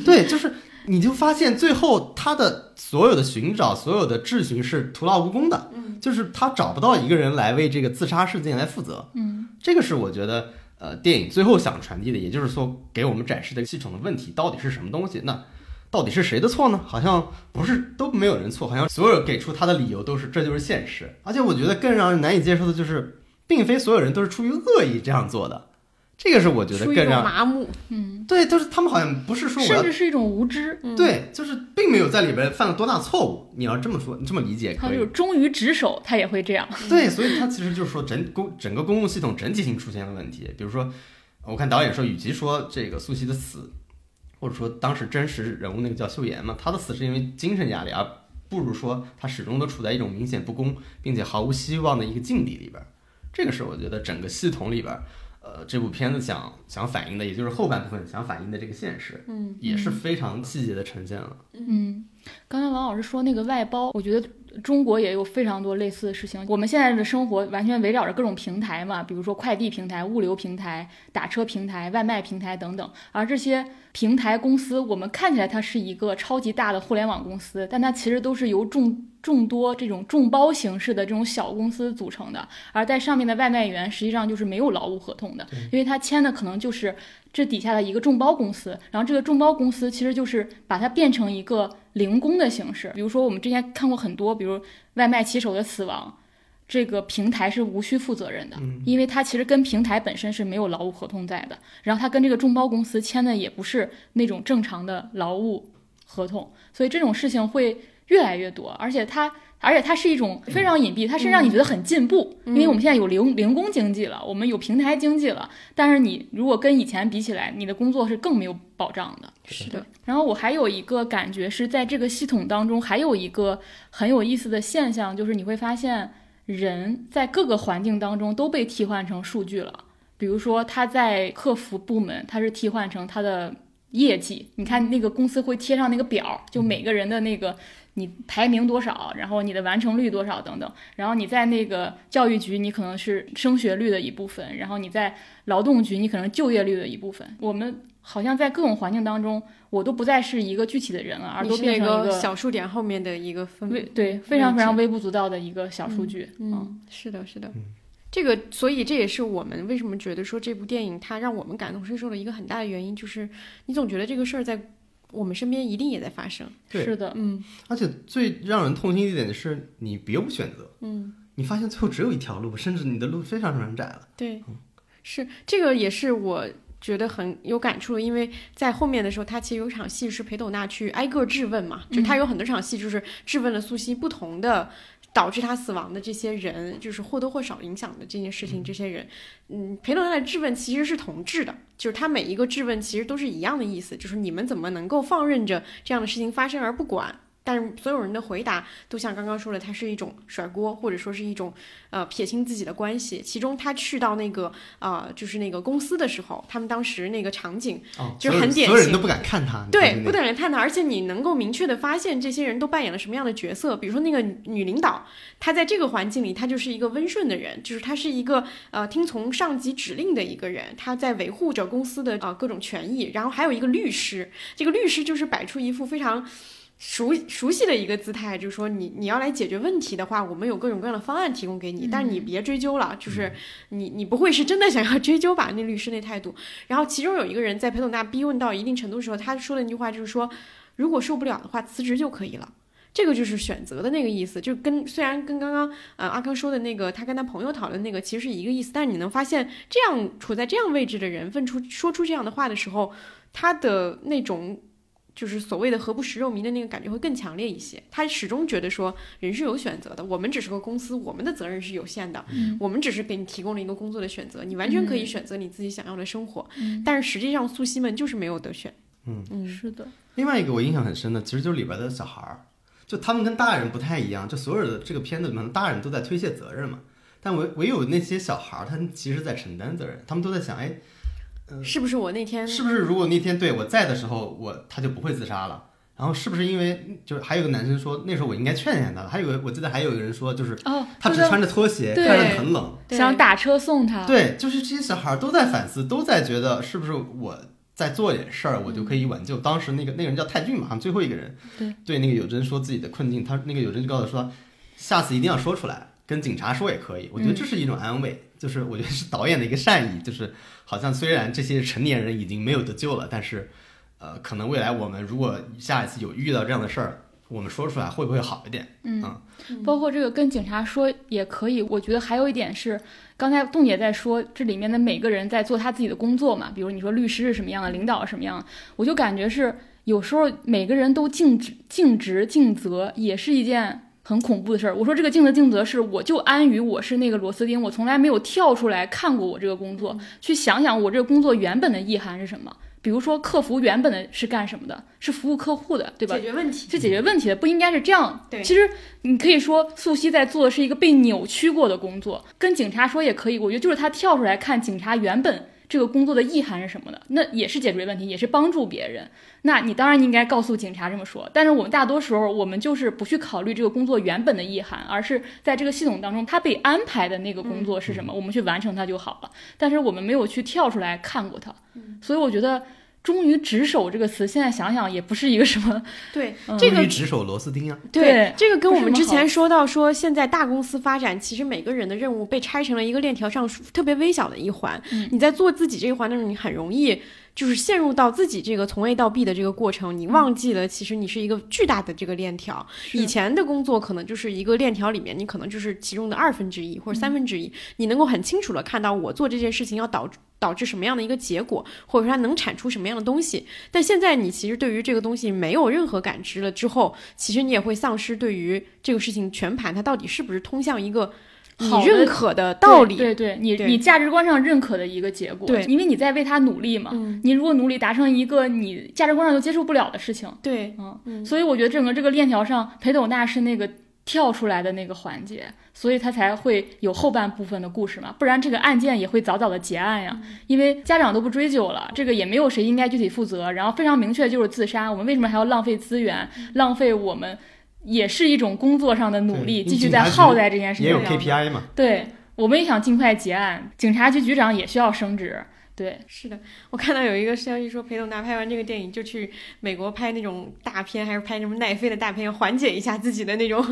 C: 对，就是你就发现最后他的所有的寻找、所有的质询是徒劳无功的。嗯，就是他找不到一个人来为这个自杀事件来负责。
B: 嗯，
C: 这个是我觉得。呃，电影最后想传递的，也就是说，给我们展示的系统的问题到底是什么东西？那到底是谁的错呢？好像不是都没有人错，好像所有给出他的理由都是这就是现实。而且我觉得更让人难以接受的就是，并非所有人都是出于恶意这样做的。这个是我觉得更让
A: 麻木，
B: 嗯，
C: 对，就是他们好像不是说我，
B: 甚至是一种无知，
C: 对，就是并没有在里边犯了多大错误。你要这么说，你这么理解，
B: 他就忠于职守，他也会这样。
C: 对，所以他其实就是说整公整个公共系统整体性出现了问题。比如说，我看导演说，与其说这个苏西的死，或者说当时真实人物那个叫秀妍嘛，她的死是因为精神压力，而不如说她始终都处在一种明显不公并且毫无希望的一个境地里边。这个是我觉得整个系统里边。呃，这部片子想想反映的，也就是后半部分想反映的这个现实，
A: 嗯，
C: 也是非常细节的呈现了。
B: 嗯，刚才王老师说那个外包，我觉得中国也有非常多类似的事情。我们现在的生活完全围绕着各种平台嘛，比如说快递平台、物流平台、打车平台、外卖平台等等。而这些平台公司，我们看起来它是一个超级大的互联网公司，但它其实都是由众。众多这种众包形式的这种小公司组成的，而在上面的外卖员实际上就是没有劳务合同的，因为他签的可能就是这底下的一个众包公司，然后这个众包公司其实就是把它变成一个零工的形式。比如说我们之前看过很多，比如外卖骑手的死亡，这个平台是无需负责任的，因为它其实跟平台本身是没有劳务合同在的，然后他跟这个众包公司签的也不是那种正常的劳务合同，所以这种事情会。越来越多，而且它，而且它是一种非常隐蔽，它是让你觉得很进步，因为我们现在有零零工经济了，我们有平台经济了。但是你如果跟以前比起来，你的工作是更没有保障的。
A: 是的。
B: 然后我还有一个感觉是在这个系统当中，还有一个很有意思的现象，就是你会发现人在各个环境当中都被替换成数据了。比如说他在客服部门，他是替换成他的业绩。你看那个公司会贴上那个表，就每个人的那个。你排名多少，然后你的完成率多少等等，然后你在那个教育局，你可能是升学率的一部分，然后你在劳动局，你可能就业率的一部分。我们好像在各种环境当中，我都不再是一个具体的人了，而都变成一
A: 个小数点后面的一个分
B: 微，对，非常非常微不足道的一个小数据。
A: 嗯，是的，是的，这个，所以这也是我们为什么觉得说这部电影它让我们感同身受的一个很大的原因，就是你总觉得这个事儿在。我们身边一定也在发生，
B: 是的，
A: 嗯，
C: 而且最让人痛心一点的是，你别无选择，
A: 嗯，
C: 你发现最后只有一条路，甚至你的路非常非常窄了，
A: 对，是。这个也是我觉得很有感触，因为在后面的时候，他其实有场戏是裴斗娜去挨个质问嘛，就他有很多场戏就是质问了苏西不同的。导致他死亡的这些人，就是或多或少影响的这件事情。这些人，嗯，裴斗娜的质问其实是同质的，就是他每一个质问其实都是一样的意思，就是你们怎么能够放任着这样的事情发生而不管？但是所有人的回答都像刚刚说的，它是一种甩锅，或者说是一种呃撇清自己的关系。其中他去到那个啊，就是那个公司的时候，他们当时那个场景就是很典型，
C: 所有人都不敢看他，
A: 对，不等人看他，而且你能够明确的发现这些人都扮演了什么样的角色。比如说那个女领导，她在这个环境里，她就是一个温顺的人，就是她是一个呃听从上级指令的一个人，她在维护着公司的啊各种权益。然后还有一个律师，这个律师就是摆出一副非常。熟熟悉的一个姿态，就是说你你要来解决问题的话，我们有各种各样的方案提供给你，但是你别追究了，就是你你不会是真的想要追究吧？那律师那态度。然后其中有一个人在裴斗娜逼问到一定程度的时候，他说了一句话，就是说如果受不了的话，辞职就可以了。这个就是选择的那个意思，就跟虽然跟刚刚呃阿康说的那个他跟他朋友讨论那个其实是一个意思，但是你能发现这样处在这样位置的人问出说出这样的话的时候，他的那种。就是所谓的“何不食肉糜”的那个感觉会更强烈一些。他始终觉得说人是有选择的，我们只是个公司，我们的责任是有限的，我们只是给你提供了一个工作的选择，你完全可以选择你自己想要的生活。但是实际上，素汐们就是没有得选。
C: 嗯
A: 嗯，
B: 是的。
C: 另外一个我印象很深的，其实就是里边的小孩儿，就他们跟大人不太一样，就所有的这个片子里面，大人都在推卸责任嘛，但唯唯有那些小孩儿，他其实在承担责任，他们都在想，哎。
A: 是不是我那天
C: 是不是如果那天对我在的时候，我他就不会自杀了？然后是不是因为就是还有个男生说那时候我应该劝劝他？还有个我记得还有一个人说就是
B: 哦，
C: 他只穿着拖鞋，看着很冷，
B: 想打车送他。
C: 对，就是这些小孩都在反思，都在觉得是不是我在做点事儿，我就可以挽救。当时那个那个人叫泰俊嘛，好像最后一个人
B: 对
C: 对那个有真说自己的困境，他那个有真就告诉他说，下次一定要说出来，跟警察说也可以。我觉得这是一种安慰，就是我觉得是导演的一个善意，就是好像虽然这些成年人已经没有得救了，但是。呃，可能未来我们如果下一次有遇到这样的事儿，我们说出来会不会好一点？
B: 嗯，包括这个跟警察说也可以。我觉得还有一点是，刚才栋姐在说这里面的每个人在做他自己的工作嘛，比如你说律师是什么样的，领导是什么样，我就感觉是有时候每个人都尽职尽职尽责，也是一件很恐怖的事儿。我说这个尽责尽责是，我就安于我是那个螺丝钉，我从来没有跳出来看过我这个工作，去想想我这个工作原本的意涵是什么。比如说，客服原本的是干什么的？是服务客户的，对吧？
A: 解决问题
B: 是解决问题的，不应该是这样。
A: 对，
B: 其实你可以说，素汐在做的是一个被扭曲过的工作。跟警察说也可以，我觉得就是他跳出来看警察原本。这个工作的意涵是什么的？那也是解决问题，也是帮助别人。那你当然应该告诉警察这么说。但是我们大多时候，我们就是不去考虑这个工作原本的意涵，而是在这个系统当中，他被安排的那个工作是什么，我们去完成它就好了。但是我们没有去跳出来看过它，所以我觉得。忠于职守这个词，现在想想也不是一个什么 [LAUGHS]
A: 对这个
C: 职守螺丝钉啊。
A: 对这个跟我们之前说到说，现在大公司发展，其实每个人的任务被拆成了一个链条上特别微小的一环。你在做自己这一环的时候，你很容易就是陷入到自己这个从 A 到 B 的这个过程，你忘记了其实你是一个巨大的这个链条。以前的工作可能就是一个链条里面，你可能就是其中的二分之一或者三分之一，你能够很清楚的看到我做这件事情要导致。导致什么样的一个结果，或者说它能产出什么样的东西？但现在你其实对于这个东西没有任何感知了之后，其实你也会丧失对于这个事情全盘它到底是不是通向一个你认可
B: 的
A: 道理？
B: 对对，你你价值观上认可的一个结果。
A: 对，
B: 因为你在为他努力嘛。你如果努力达成一个你价值观上都接受不了的事情，
A: 对，
B: 嗯，所以我觉得整个这个链条上，裴斗娜是那个。跳出来的那个环节，所以他才会有后半部分的故事嘛，不然这个案件也会早早的结案呀。因为家长都不追究了，这个也没有谁应该具体负责，然后非常明确就是自杀。我们为什么还要浪费资源，浪费我们也是一种工作上的努力，继续在耗在这件事情
C: 上。也有 KPI 嘛？
B: 对，我们也想尽快结案，警察局局长也需要升职。对，
A: 是的，我看到有一个消息说，裴斗娜拍完这个电影就去美国拍那种大片，还是拍什么奈飞的大片，缓解一下自己的那种。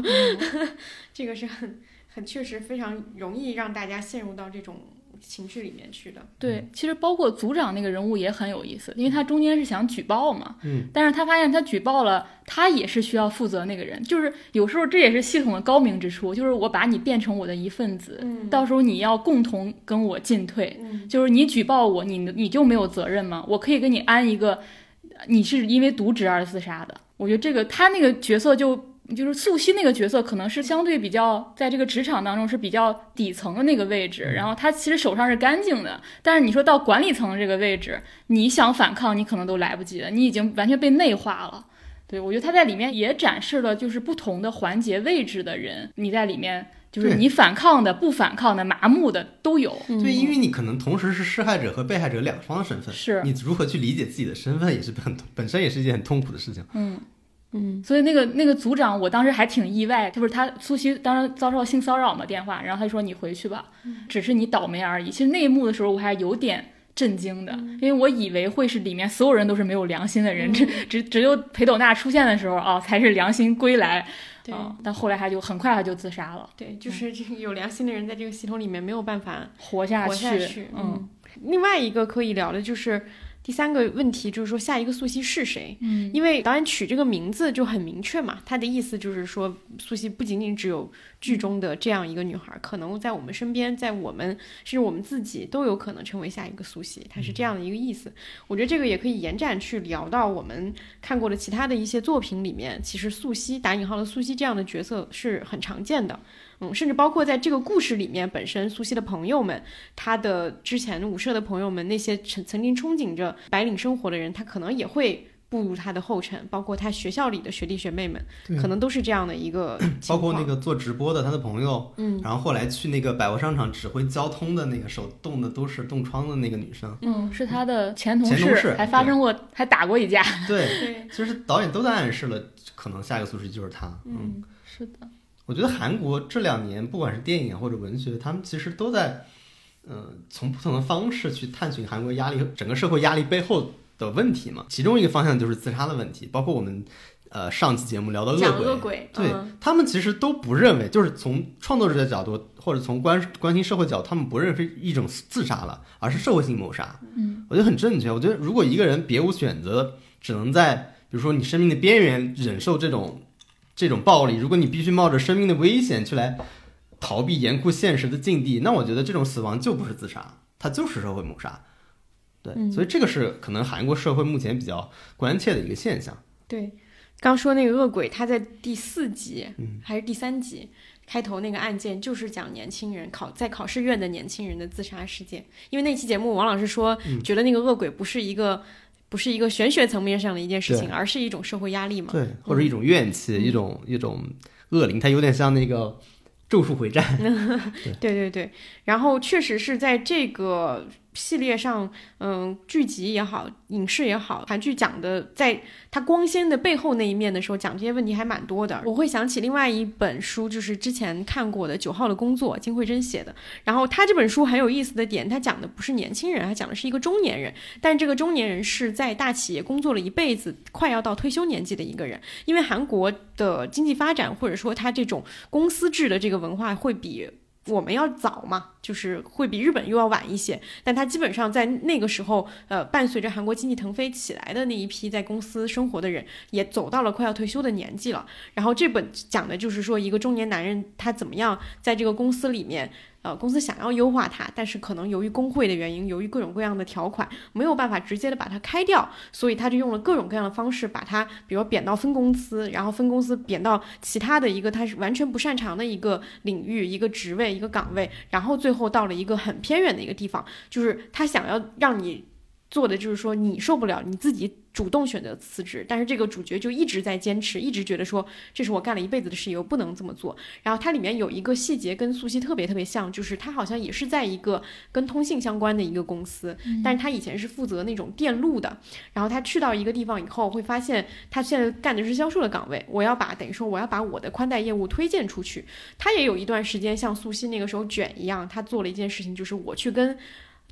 A: [LAUGHS] 这个是很很确实非常容易让大家陷入到这种。情绪里面去的，
B: 对，其实包括组长那个人物也很有意思，因为他中间是想举报嘛，
C: 嗯，
B: 但是他发现他举报了，他也是需要负责那个人，就是有时候这也是系统的高明之处，就是我把你变成我的一份子，
A: 嗯，
B: 到时候你要共同跟我进退，嗯，就是你举报我，你你就没有责任吗？我可以给你安一个，你是因为渎职而自杀的，我觉得这个他那个角色就。就是素汐那个角色，可能是相对比较在这个职场当中是比较底层的那个位置，然后他其实手上是干净的，但是你说到管理层这个位置，你想反抗，你可能都来不及了，你已经完全被内化了。对我觉得他在里面也展示了，就是不同的环节位置的人，你在里面就是你反抗的、不反抗的、麻木的都有。
C: 对，因为你可能同时是施害者和被害者两方身份，
B: 是
C: 你如何去理解自己的身份，也是很本身也是一件很痛苦的事情。
B: 嗯。
A: 嗯，
B: 所以那个那个组长，我当时还挺意外，就是他苏西当时遭受性骚扰嘛电话，然后他就说你回去吧，只是你倒霉而已。其实那一幕的时候，我还有点震惊的，因为我以为会是里面所有人都是没有良心的人，只只只有裴斗娜出现的时候啊，才是良心归来。
A: 对，
B: 但后来他就很快他就自杀了。
A: 对，就是这个有良心的人在这个系统里面没有办法
B: 活下
A: 去。活
B: 下
A: 去。
B: 嗯，
A: 另外一个可以聊的就是。第三个问题就是说，下一个素汐是谁？
B: 嗯，
A: 因为导演取这个名字就很明确嘛，他的意思就是说，素汐不仅仅只有剧中的这样一个女孩，可能在我们身边，在我们甚至我们自己都有可能成为下一个苏西，它是这样的一个意思。我觉得这个也可以延展去聊到我们看过的其他的一些作品里面，其实素汐打引号的素汐这样的角色是很常见的。嗯，甚至包括在这个故事里面，本身苏西的朋友们，他的之前舞社的朋友们，那些曾曾经憧憬着白领生活的人，他可能也会步入他的后尘，包括他学校里的学弟学妹们，可能都是这样的一个。[CLEARS THROAT]
C: 包括那个做直播的他的朋友，嗯，然后后来去那个百货商场指挥交通的那个手动的都是冻疮的那个女生，
B: 嗯，是他的前
C: 同
B: 事，还发生过，还打过一架。[LAUGHS]
C: 对，其实导演都在暗示了，可能下一个苏轼就是他。嗯，
B: 是的。
C: 我觉得韩国这两年不管是电影或者文学，他们其实都在，嗯，从不同的方式去探寻韩国压力、整个社会压力背后。的问题嘛，其中一个方向就是自杀的问题，包括我们，呃，上期节目聊的
A: 恶鬼，
C: 对他们其实都不认为，就是从创作者的角度或者从关关心社会角度，他们不认为一种自杀了，而是社会性谋杀。
B: 嗯，
C: 我觉得很正确。我觉得如果一个人别无选择，只能在比如说你生命的边缘忍受这种这种暴力，如果你必须冒着生命的危险去来逃避严酷现实的境地，那我觉得这种死亡就不是自杀，它就是社会谋杀。对，所以这个是可能韩国社会目前比较关切的一个现象。
A: 对，刚说那个恶鬼，他在第四集还是第三集开头那个案件，就是讲年轻人考在考试院的年轻人的自杀事件。因为那期节目，王老师说觉得那个恶鬼不是一个不是一个玄学层面上的一件事情，而是一种社会压力嘛。
C: 对，或者一种怨气，一种一种恶灵，它有点像那个咒术回战。[LAUGHS] [LAUGHS]
A: 对对对，然后确实是在这个。系列上，嗯，剧集也好，影视也好，韩剧讲的，在它光鲜的背后那一面的时候，讲这些问题还蛮多的。我会想起另外一本书，就是之前看过的《九号的工作》，金惠珍写的。然后他这本书很有意思的点，他讲的不是年轻人，他讲的是一个中年人。但这个中年人是在大企业工作了一辈子，快要到退休年纪的一个人。因为韩国的经济发展，或者说他这种公司制的这个文化，会比。我们要早嘛，就是会比日本又要晚一些，但他基本上在那个时候，呃，伴随着韩国经济腾飞起来的那一批在公司生活的人，也走到了快要退休的年纪了。然后这本讲的就是说，一个中年男人他怎么样在这个公司里面。呃，公司想要优化它，但是可能由于工会的原因，由于各种各样的条款，没有办法直接的把它开掉，所以他就用了各种各样的方式把它，比如贬到分公司，然后分公司贬到其他的一个他是完全不擅长的一个领域、一个职位、一个岗位，然后最后到了一个很偏远的一个地方，就是他想要让你。做的就是说，你受不了，你自己主动选择辞职。但是这个主角就一直在坚持，一直觉得说，这是我干了一辈子的事业，我不能这么做。然后它里面有一个细节跟素汐特别特别像，就是他好像也是在一个跟通信相关的一个公司，但是他以前是负责那种电路的。然后他去到一个地方以后，会发现他现在干的是销售的岗位，我要把等于说我要把我的宽带业务推荐出去。他也有一段时间像素汐那个时候卷一样，他做了一件事情，就是我去跟。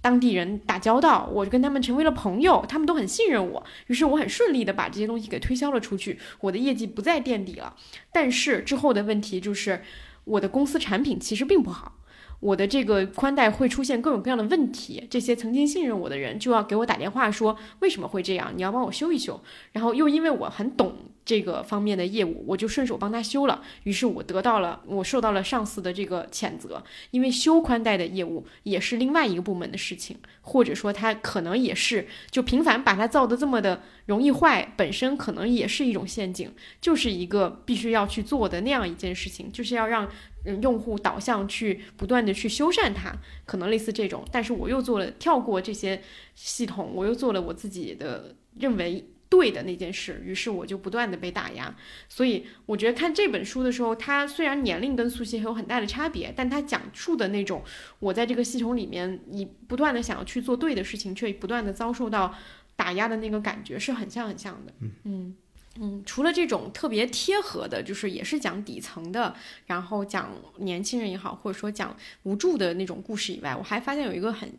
A: 当地人打交道，我就跟他们成为了朋友，他们都很信任我，于是我很顺利的把这些东西给推销了出去，我的业绩不再垫底了。但是之后的问题就是，我的公司产品其实并不好，我的这个宽带会出现各种各样的问题，这些曾经信任我的人就要给我打电话说为什么会这样，你要帮我修一修。然后又因为我很懂。这个方面的业务，我就顺手帮他修了。于是我得到了，我受到了上司的这个谴责，因为修宽带的业务也是另外一个部门的事情，或者说他可能也是就频繁把它造的这么的容易坏，本身可能也是一种陷阱，就是一个必须要去做的那样一件事情，就是要让嗯用户导向去不断的去修缮它，可能类似这种。但是我又做了跳过这些系统，我又做了我自己的认为。对的那件事，于是我就不断的被打压，所以我觉得看这本书的时候，他虽然年龄跟苏西有很大的差别，但他讲述的那种我在这个系统里面，你不断的想要去做对的事情，却不断的遭受到打压的那个感觉是很像很像的。嗯嗯除了这种特别贴合的，就是也是讲底层的，然后讲年轻人也好，或者说讲无助的那种故事以外，我还发现有一个很。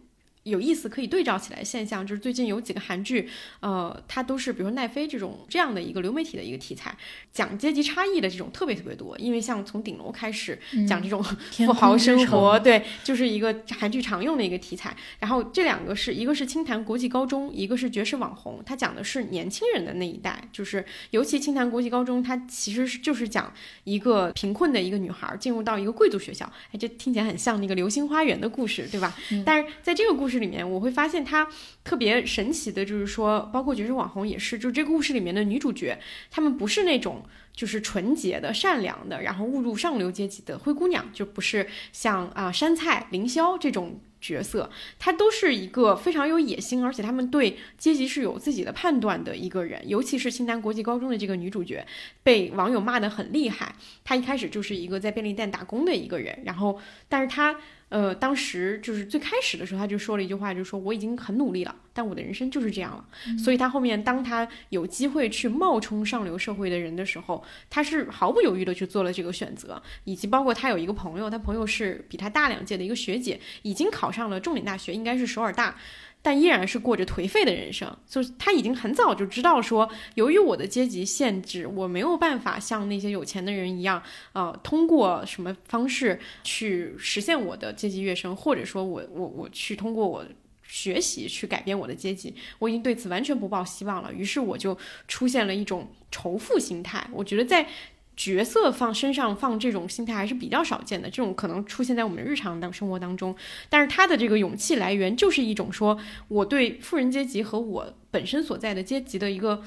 A: 有意思可以对照起来现象，就是最近有几个韩剧，呃，它都是比如说奈飞这种这样的一个流媒体的一个题材，讲阶级差异的这种特别特别多。因为像从顶楼开始讲这种富豪生活，对，就是一个韩剧常用的一个题材。然后这两个是一个是青潭国际高中，一个是爵士网红，它讲的是年轻人的那一代，就是尤其青潭国际高中，它其实是就是讲一个贫困的一个女孩进入到一个贵族学校，哎，这听起来很像那个流星花园的故事，对吧？但是在这个故事。里面我会发现它特别神奇的，就是说，包括绝世网红也是，就这个故事里面的女主角，她们不是那种就是纯洁的、善良的，然后误入上流阶级的灰姑娘，就不是像啊山菜、凌霄这种角色，他都是一个非常有野心，而且他们对阶级是有自己的判断的一个人。尤其是清南国际高中的这个女主角，被网友骂得很厉害。她一开始就是一个在便利店打工的一个人，然后，但是她。呃，当时就是最开始的时候，他就说了一句话，就说我已经很努力了，但我的人生就是这样了。所以他后面当他有机会去冒充上流社会的人的时候，他是毫不犹豫的去做了这个选择。以及包括他有一个朋友，他朋友是比他大两届的一个学姐，已经考上了重点大学，应该是首尔大。但依然是过着颓废的人生，就是他已经很早就知道说，由于我的阶级限制，我没有办法像那些有钱的人一样，呃，通过什么方式去实现我的阶级跃升，或者说我我我去通过我学习去改变我的阶级，我已经对此完全不抱希望了。于是我就出现了一种仇富心态。我觉得在。角色放身上放这种心态还是比较少见的，这种可能出现在我们日常的生活当中。但是他的这个勇气来源就是一种说我对富人阶级和我本身所在的阶级的一个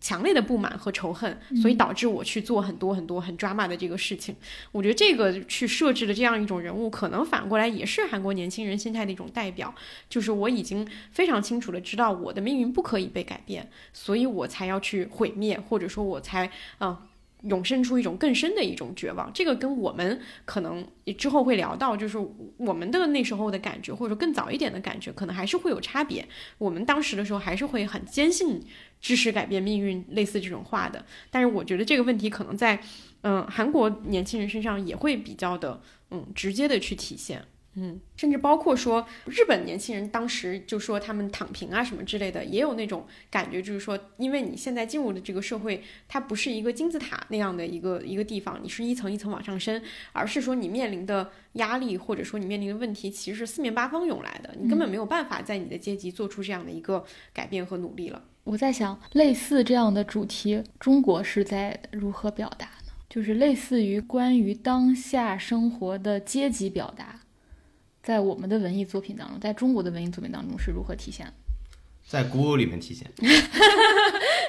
A: 强烈的不满和仇恨，所以导致我去做很多很多很 drama 的这个事情。我觉得这个去设置的这样一种人物，可能反过来也是韩国年轻人心态的一种代表，就是我已经非常清楚的知道我的命运不可以被改变，所以我才要去毁灭，或者说我才嗯。涌生出一种更深的一种绝望，这个跟我们可能之后会聊到，就是我们的那时候的感觉，或者说更早一点的感觉，可能还是会有差别。我们当时的时候还是会很坚信知识改变命运类似这种话的，但是我觉得这个问题可能在嗯韩国年轻人身上也会比较的嗯直接的去体现。嗯，甚至包括说日本年轻人当时就说他们躺平啊什么之类的，也有那种感觉，就是说，因为你现在进入的这个社会，它不是一个金字塔那样的一个一个地方，你是一层一层往上升，而是说你面临的压力或者说你面临的问题，其实是四面八方涌来的，你根本没有办法在你的阶级做出这样的一个改变和努力了。
B: 我在想，类似这样的主题，中国是在如何表达呢？就是类似于关于当下生活的阶级表达。在我们的文艺作品当中，在中国的文艺作品当中是如何体现？
C: 在古偶里面体现。[LAUGHS]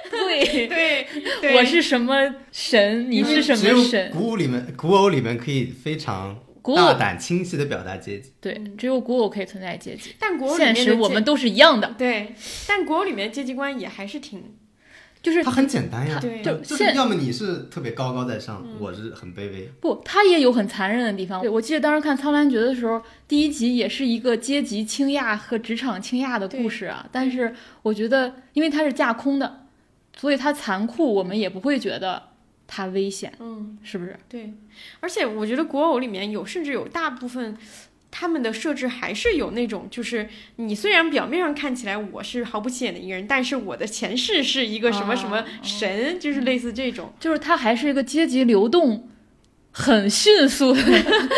B: 对
A: 对，
B: 我是什么神？你是什么神？
C: 古偶里面，古偶里面可以非常大胆、清晰的表达阶级。
B: 对，只有古偶可以存在阶级。
A: 但古偶
B: 现实我们都是一样的。
A: 对，但古偶里面的阶级观也还是挺。
B: 就是
C: 它很简单呀，
A: 就
C: 就是要么你是特别高高在上，我是很卑微。
B: 不，它也有很残忍的地方。我记得当时看《苍兰诀》的时候，第一集也是一个阶级倾轧和职场倾轧的故事啊。但是我觉得，因为它是架空的，所以它残酷，我们也不会觉得它危险。
A: 嗯，
B: 是不是？
A: 对，而且我觉得国偶里面有，甚至有大部分。他们的设置还是有那种，就是你虽然表面上看起来我是毫不起眼的一个人，但是我的前世是一个什么什么神，就是类似这种，
B: 就是他还是一个阶级流动很迅速的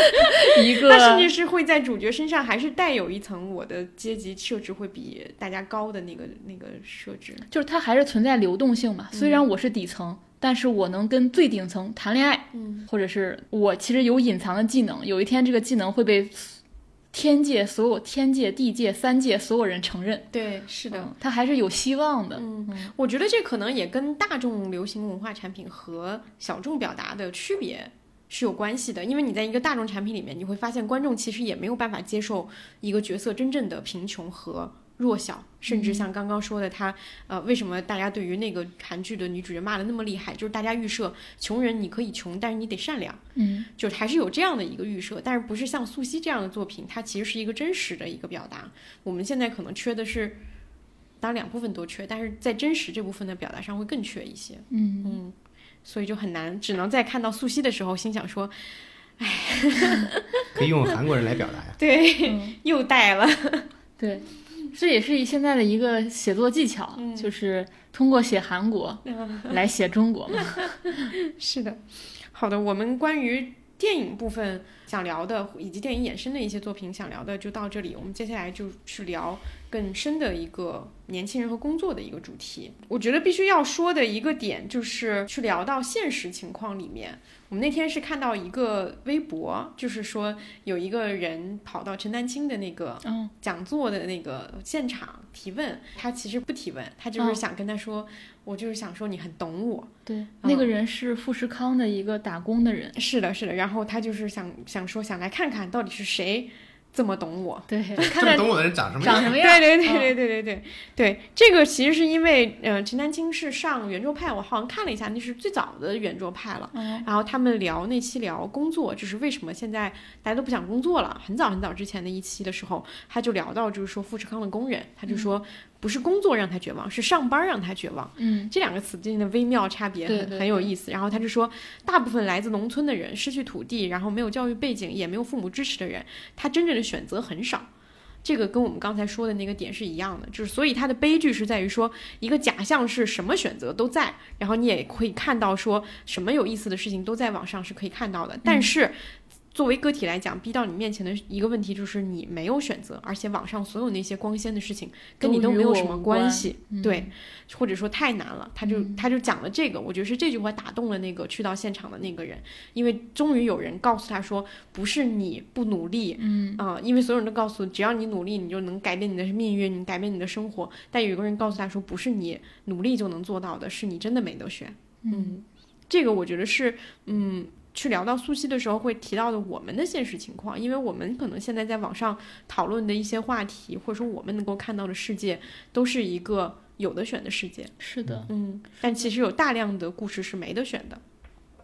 B: [LAUGHS] 一个，
A: 他甚至是会在主角身上还是带有一层我的阶级设置会比大家高的那个那个设置，
B: 就是它还是存在流动性嘛。虽然我是底层，但是我能跟最顶层谈恋爱，
A: 嗯，
B: 或者是我其实有隐藏的技能，有一天这个技能会被。天界所有天界、地界、三界所有人承认，
A: 对，是的，
B: 他还是有希望的。
A: 嗯，我觉得这可能也跟大众流行文化产品和小众表达的区别是有关系的。因为你在一个大众产品里面，你会发现观众其实也没有办法接受一个角色真正的贫穷和。弱小，甚至像刚刚说的，他呃，为什么大家对于那个韩剧的女主角骂的那么厉害？就是大家预设穷人你可以穷，但是你得善良，
B: 嗯，
A: 就还是有这样的一个预设，但是不是像素汐这样的作品，它其实是一个真实的一个表达。我们现在可能缺的是，当然两部分都缺，但是在真实这部分的表达上会更缺一些，
B: 嗯
A: 嗯，所以就很难，只能在看到素汐的时候心想说，[LAUGHS] 哎，[LAUGHS]
C: 可以用韩国人来表达呀，
A: 对，又带了，[LAUGHS]
B: 对。这也是现在的一个写作技巧，就是通过写韩国来写中国嘛。[LAUGHS]
A: 是的，好的，我们关于电影部分想聊的，以及电影衍生的一些作品想聊的就到这里。我们接下来就去聊更深的一个年轻人和工作的一个主题。我觉得必须要说的一个点就是去聊到现实情况里面。我们那天是看到一个微博，就是说有一个人跑到陈丹青的那个讲座的那个现场提问，他其实不提问，他就是想跟他说，我就是想说你很懂我。
B: 对，那个人是富士康的一个打工的人。
A: 是的，是的。然后他就是想想说，想来看看到底是谁这么懂我。
B: 对。
C: 看么懂我的人长什么
B: 样。
A: 对对对对对对对。对这个其实是因为嗯陈丹青是上圆桌派我好像看了一下那是最早的圆桌派了。然后他们聊那期聊工作就是为什么现在大家都不想工作了很早很早之前的一期的时候他就聊到就是说富士康的工人他就说不是工作让他绝望，是上班让他绝望。
B: 嗯，
A: 这两个词之间的微妙差别很很有意思。然后他就说，大部分来自农村的人，失去土地，然后没有教育背景，也没有父母支持的人，他真正的选择很少。这个跟我们刚才说的那个点是一样的，就是所以他的悲剧是在于说，一个假象是什么选择都在，然后你也可以看到说什么有意思的事情都在网上是可以看到的，但是。作为个体来讲，逼到你面前的一个问题就是你没有选择，而且网上所有那些光鲜的事情跟你都没有什么关系，对，或者说太难了。他就他就讲了这个，我觉得是这句话打动了那个去到现场的那个人，因为终于有人告诉他说，不是你不努力，
B: 嗯
A: 啊，因为所有人都告诉只要你努力，你就能改变你的命运，你改变你的生活。但有一个人告诉他说，不是你努力就能做到的，是你真的没得选。嗯，这个我觉得是，嗯。去聊到素汐的时候，会提到的我们的现实情况，因为我们可能现在在网上讨论的一些话题，或者说我们能够看到的世界，都是一个有的选的世界。
B: 是的，
A: 嗯，但其实有大量的故事是没得选的。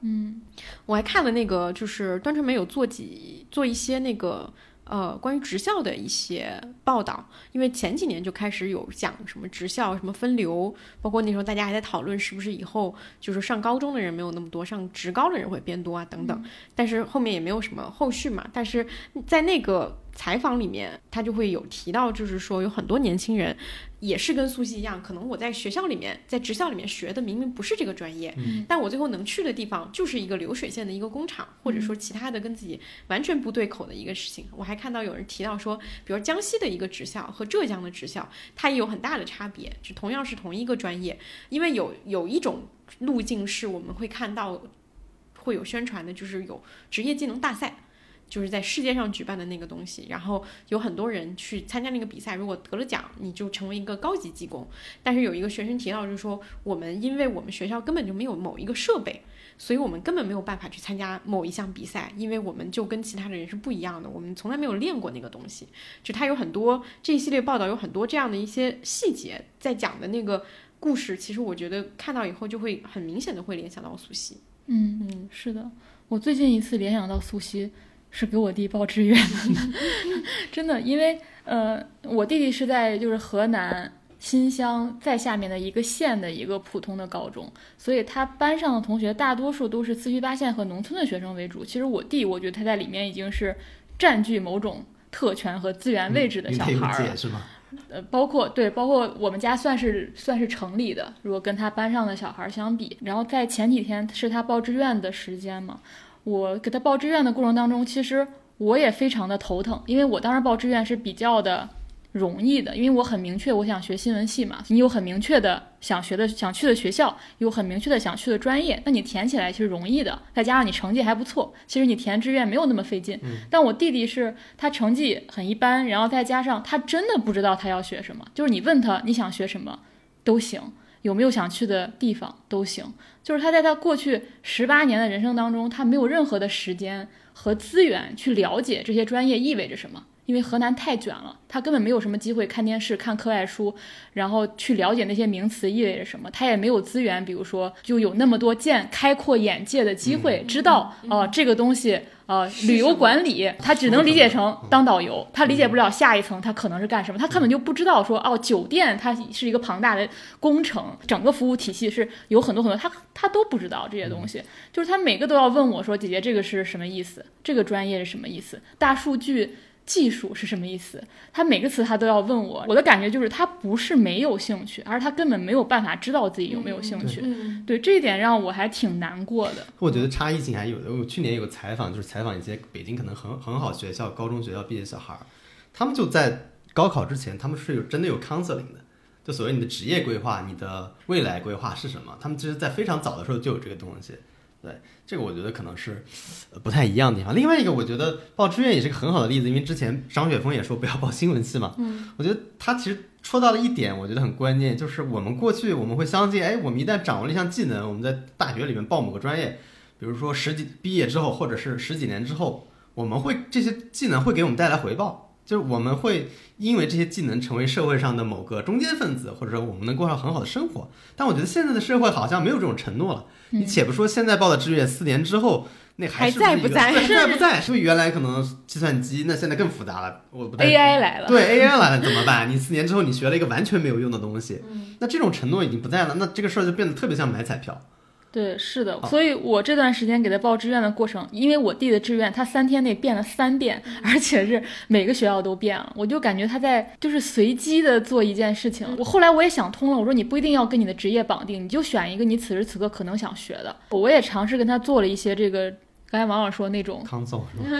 B: 嗯，
A: 我还看了那个，就是端传媒有做几做一些那个。呃，关于职校的一些报道，因为前几年就开始有讲什么职校什么分流，包括那时候大家还在讨论是不是以后就是上高中的人没有那么多，上职高的人会变多啊等等，但是后面也没有什么后续嘛。但是在那个采访里面，他就会有提到，就是说有很多年轻人。也是跟苏西一样，可能我在学校里面，在职校里面学的明明不是这个专业，但我最后能去的地方就是一个流水线的一个工厂，或者说其他的跟自己完全不对口的一个事情。我还看到有人提到说，比如江西的一个职校和浙江的职校，它也有很大的差别，就同样是同一个专业，因为有有一种路径是我们会看到会有宣传的，就是有职业技能大赛。就是在世界上举办的那个东西，然后有很多人去参加那个比赛，如果得了奖，你就成为一个高级技工。但是有一个学生提到，就是说我们因为我们学校根本就没有某一个设备，所以我们根本没有办法去参加某一项比赛，因为我们就跟其他的人是不一样的，我们从来没有练过那个东西。就他有很多这一系列报道，有很多这样的一些细节在讲的那个故事，其实我觉得看到以后就会很明显的会联想到苏西。
B: 嗯嗯，是的，我最近一次联想到苏西。是给我弟报志愿的，[LAUGHS] 真的，因为呃，我弟弟是在就是河南新乡在下面的一个县的一个普通的高中，所以他班上的同学大多数都是四区八县和农村的学生为主。其实我弟，我觉得他在里面已经是占据某种特权和资源位置的小孩
C: 儿，是吗？
B: 呃，包括对，包括我们家算是算是城里的，如果跟他班上的小孩相比，然后在前几天是他报志愿的时间嘛。我给他报志愿的过程当中，其实我也非常的头疼，因为我当时报志愿是比较的容易的，因为我很明确我想学新闻系嘛，你有很明确的想学的想去的学校，有很明确的想去的专业，那你填起来其实容易的，再加上你成绩还不错，其实你填志愿没有那么费劲。但我弟弟是他成绩很一般，然后再加上他真的不知道他要学什么，就是你问他你想学什么都行。有没有想去的地方都行，就是他在他过去十八年的人生当中，他没有任何的时间和资源去了解这些专业意味着什么，因为河南太卷了，他根本没有什么机会看电视、看课外书，然后去了解那些名词意味着什么，他也没有资源，比如说就有那么多见开阔眼界的机会，知道哦这个东西。呃，旅游管理他只能理解成当导游，他理解不了下一层他可能是干什么，他根本就不知道说哦，酒店它是一个庞大的工程，整个服务体系是有很多很多，他他都不知道这些东西，就是他每个都要问我说，姐姐这个是什么意思？这个专业是什么意思？大数据。技术是什么意思？他每个词他都要问我，我的感觉就是他不是没有兴趣，而是他根本没有办法知道自己有没有兴趣。对这一点让我还挺难过的。
C: 我觉得差异性还有的。我去年有个采访，就是采访一些北京可能很很好学校、高中学校毕业小孩儿，他们就在高考之前，他们是有真的有 counseling 的，就所谓你的职业规划、你的未来规划是什么，他们其实在非常早的时候就有这个东西。对，这个我觉得可能是不太一样的地方。另外一个，我觉得报志愿也是个很好的例子，因为之前张雪峰也说不要报新闻系嘛。
B: 嗯，
C: 我觉得他其实说到了一点，我觉得很关键，就是我们过去我们会相信，哎，我们一旦掌握了一项技能，我们在大学里面报某个专业，比如说十几毕业之后，或者是十几年之后，我们会这些技能会给我们带来回报，就是我们会因为这些技能成为社会上的某个中间分子，或者说我们能过上很好的生活。但我觉得现在的社会好像没有这种承诺了。你且不说现在报的志愿，四年之后那
A: 还
C: 在
A: 不在？
C: 还在不 [LAUGHS] 在？是不是原来可能计算机，那现在更复杂了。我不
B: AI 来了，
C: 对 AI 来了怎么办？你四年之后你学了一个完全没有用的东西，那这种承诺已经不在了，那这个事儿就变得特别像买彩票。
B: 对，是的，所以我这段时间给他报志愿的过程，因为我弟的志愿他三天内变了三遍，[LAUGHS] 而且是每个学校都变了，我就感觉他在就是随机的做一件事情。我后来我也想通了，我说你不一定要跟你的职业绑定，你就选一个你此时此刻可能想学的。我也尝试跟他做了一些这个。刚才王老说那种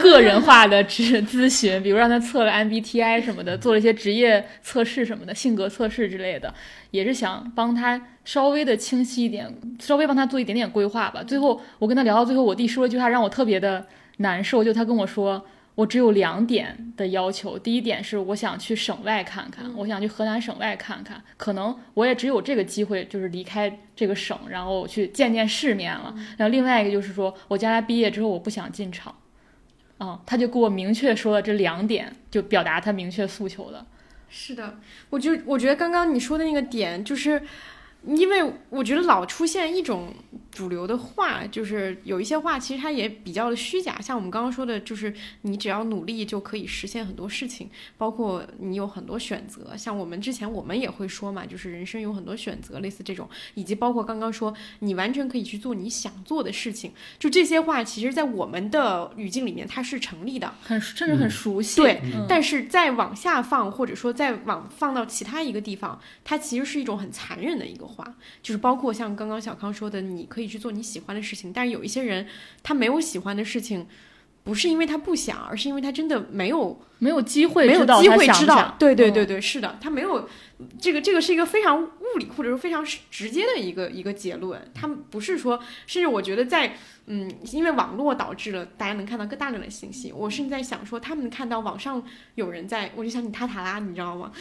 B: 个人化的咨咨询，比如让他测了 MBTI 什么的，做了一些职业测试什么的，性格测试之类的，也是想帮他稍微的清晰一点，稍微帮他做一点点规划吧。最后我跟他聊到最后，我弟说了一句话让我特别的难受，就他跟我说。我只有两点的要求，第一点是我想去省外看看，我想去河南省外看看，可能我也只有这个机会，就是离开这个省，然后去见见世面了。然后另外一个就是说我将来毕业之后，我不想进厂。啊，他就给我明确说了这两点，就表达他明确诉求的。
A: 是的，我就我觉得刚刚你说的那个点就是。因为我觉得老出现一种主流的话，就是有一些话其实它也比较的虚假，像我们刚刚说的，就是你只要努力就可以实现很多事情，包括你有很多选择。像我们之前我们也会说嘛，就是人生有很多选择，类似这种，以及包括刚刚说你完全可以去做你想做的事情，就这些话，其实在我们的语境里面它是成立的，
B: 很甚至很熟悉。
A: 对，但是再往下放，或者说再往放到其他一个地方，它其实是一种很残忍的一个。话就是包括像刚刚小康说的，你可以去做你喜欢的事情，但是有一些人他没有喜欢的事情，不是因为他不想，而是因为他真的没有
B: 没有机会，
A: 没有机会知
B: 道。
A: 对对对对，是的，他没有这个这个是一个非常物理或者说非常直接的一个一个结论。他们不是说，甚至我觉得在嗯，因为网络导致了大家能看到更大量的信息。我甚至在想说，他们看到网上有人在，我就想起塔塔拉，你知道吗？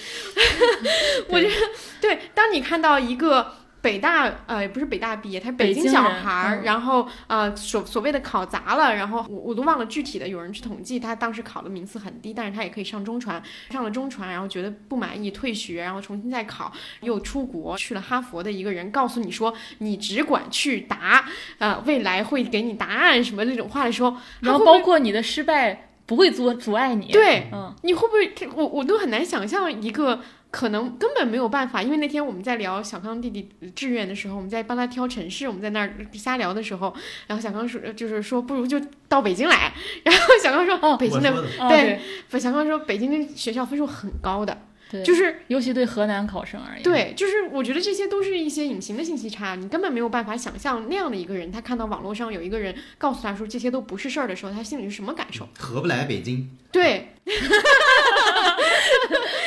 A: [LAUGHS] 我觉得对，当你看到一个。北大呃也不是北大毕业，他北京小孩儿，然后呃所所谓的考砸了，然后我我都忘了具体的，有人去统计他当时考的名次很低，但是他也可以上中传，上了中传，然后觉得不满意退学，然后重新再考，又出国去了哈佛的一个人告诉你说你只管去答，呃未来会给你答案什么那种话的时候，[LAUGHS]
B: 然后包括你的失败不会阻阻碍你，
A: 对，
B: 嗯，
A: 你会不会我我都很难想象一个。可能根本没有办法，因为那天我们在聊小康弟弟志愿的时候，我们在帮他挑城市，我们在那儿瞎聊的时候，然后小康说，就是说不如就到北京来，[LAUGHS] 然后小康说，哦，北京的，对，不，小康说北京的学校分数很高的，
B: 对，
A: 就是
B: 尤其对河南考生而言，
A: 对，就是我觉得这些都是一些隐形的信息差，你根本没有办法想象那样的一个人，他看到网络上有一个人告诉他说这些都不是事儿的时候，他心里是什么感受？
C: 合不来北京，
A: 对。[LAUGHS]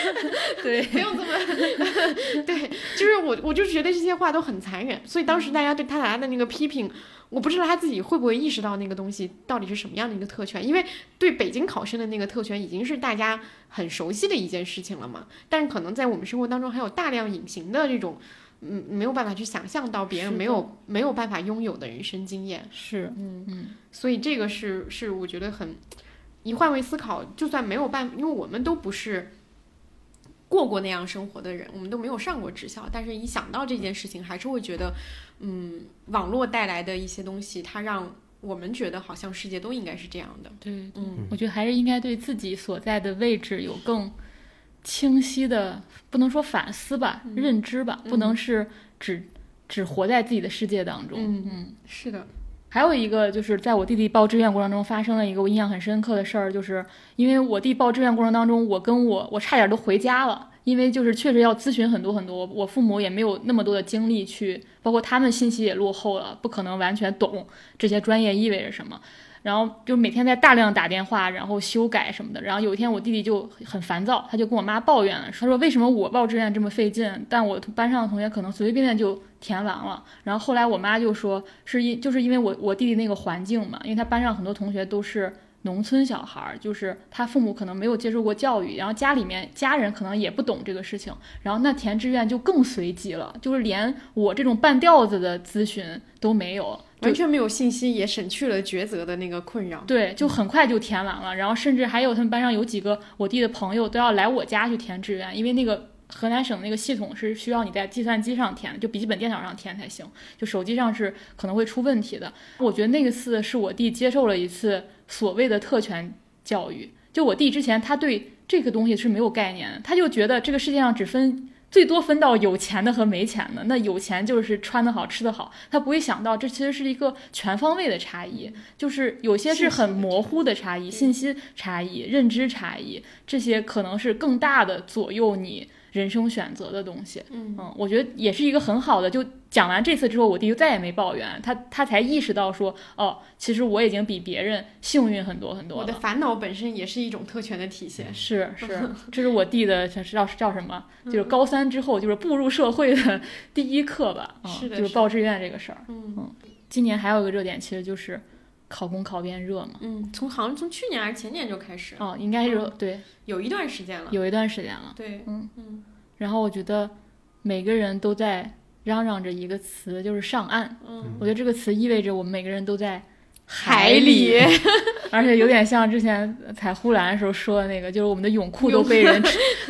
A: [LAUGHS]
B: 对，
A: 不用这么，[LAUGHS] 对，就是我，我就觉得这些话都很残忍，所以当时大家对他俩的那个批评，我不知道他自己会不会意识到那个东西到底是什么样的一个特权，因为对北京考生的那个特权已经是大家很熟悉的一件事情了嘛，但是可能在我们生活当中还有大量隐形的这种，嗯，没有办法去想象到别人没有没有办法拥有的人生经验，
B: 是，
A: 嗯嗯，所以这个是是我觉得很，一换位思考，就算没有办法，因为我们都不是。过过那样生活的人，我们都没有上过职校，但是一想到这件事情，还是会觉得，嗯，网络带来的一些东西，它让我们觉得好像世界都应该是这样的。
B: 对，嗯，我觉得还是应该对自己所在的位置有更清晰的，不能说反思吧，认知吧，不能是只只活在自己的世界当中。
A: 嗯嗯，是的。
B: 还有一个就是在我弟弟报志愿过程中发生了一个我印象很深刻的事儿，就是因为我弟报志愿过程当中，我跟我我差点都回家了，因为就是确实要咨询很多很多，我父母也没有那么多的精力去，包括他们信息也落后了，不可能完全懂这些专业意味着什么。然后就每天在大量打电话，然后修改什么的。然后有一天我弟弟就很烦躁，他就跟我妈抱怨了，他说为什么我报志愿这么费劲，但我班上的同学可能随随便便就填完了。然后后来我妈就说是因就是因为我我弟弟那个环境嘛，因为他班上很多同学都是农村小孩儿，就是他父母可能没有接受过教育，然后家里面家人可能也不懂这个事情，然后那填志愿就更随机了，就是连我这种半吊子的咨询都没有，
A: 完全没有信息，也省去了抉择的那个困扰。
B: 对，就很快就填完了，然后甚至还有他们班上有几个我弟的朋友都要来我家去填志愿，因为那个河南省那个系统是需要你在计算机上填，就笔记本电脑上填才行，就手机上是可能会出问题的。我觉得那个次是我弟接受了一次。所谓的特权教育，就我弟之前他对这个东西是没有概念，他就觉得这个世界上只分最多分到有钱的和没钱的，那有钱就是穿得好吃得好，他不会想到这其实是一个全方位的差异，就是有些是很模糊的差异，信息差异、认知差异，这些可能是更大的左右你。人生选择的东西，嗯嗯，我觉得也是一个很好的。就讲完这次之后，我弟就再也没抱怨，他他才意识到说，哦，其实我已经比别人幸运很多很多
A: 我的烦恼本身也是一种特权的体现。
B: 是是，[LAUGHS] 这是我弟的叫叫什么？就是高三之后就是步入社会的第一课吧。
A: 是的，
B: 就是报志愿这个事儿。嗯嗯，今年还有一个热点，其实就是考公考编热嘛。
A: 嗯，从好像从去年还是前年就开始。
B: 哦，应该是对。
A: 有一段时间了，
B: 有一段时间了，
A: 对，
B: 嗯嗯，然后我觉得每个人都在嚷嚷着一个词，就是上岸。嗯，我觉得这个词意味着我们每个人都在海里，[LAUGHS] 而且有点像之前采护栏的时候说的那个，就是我们的泳裤都被人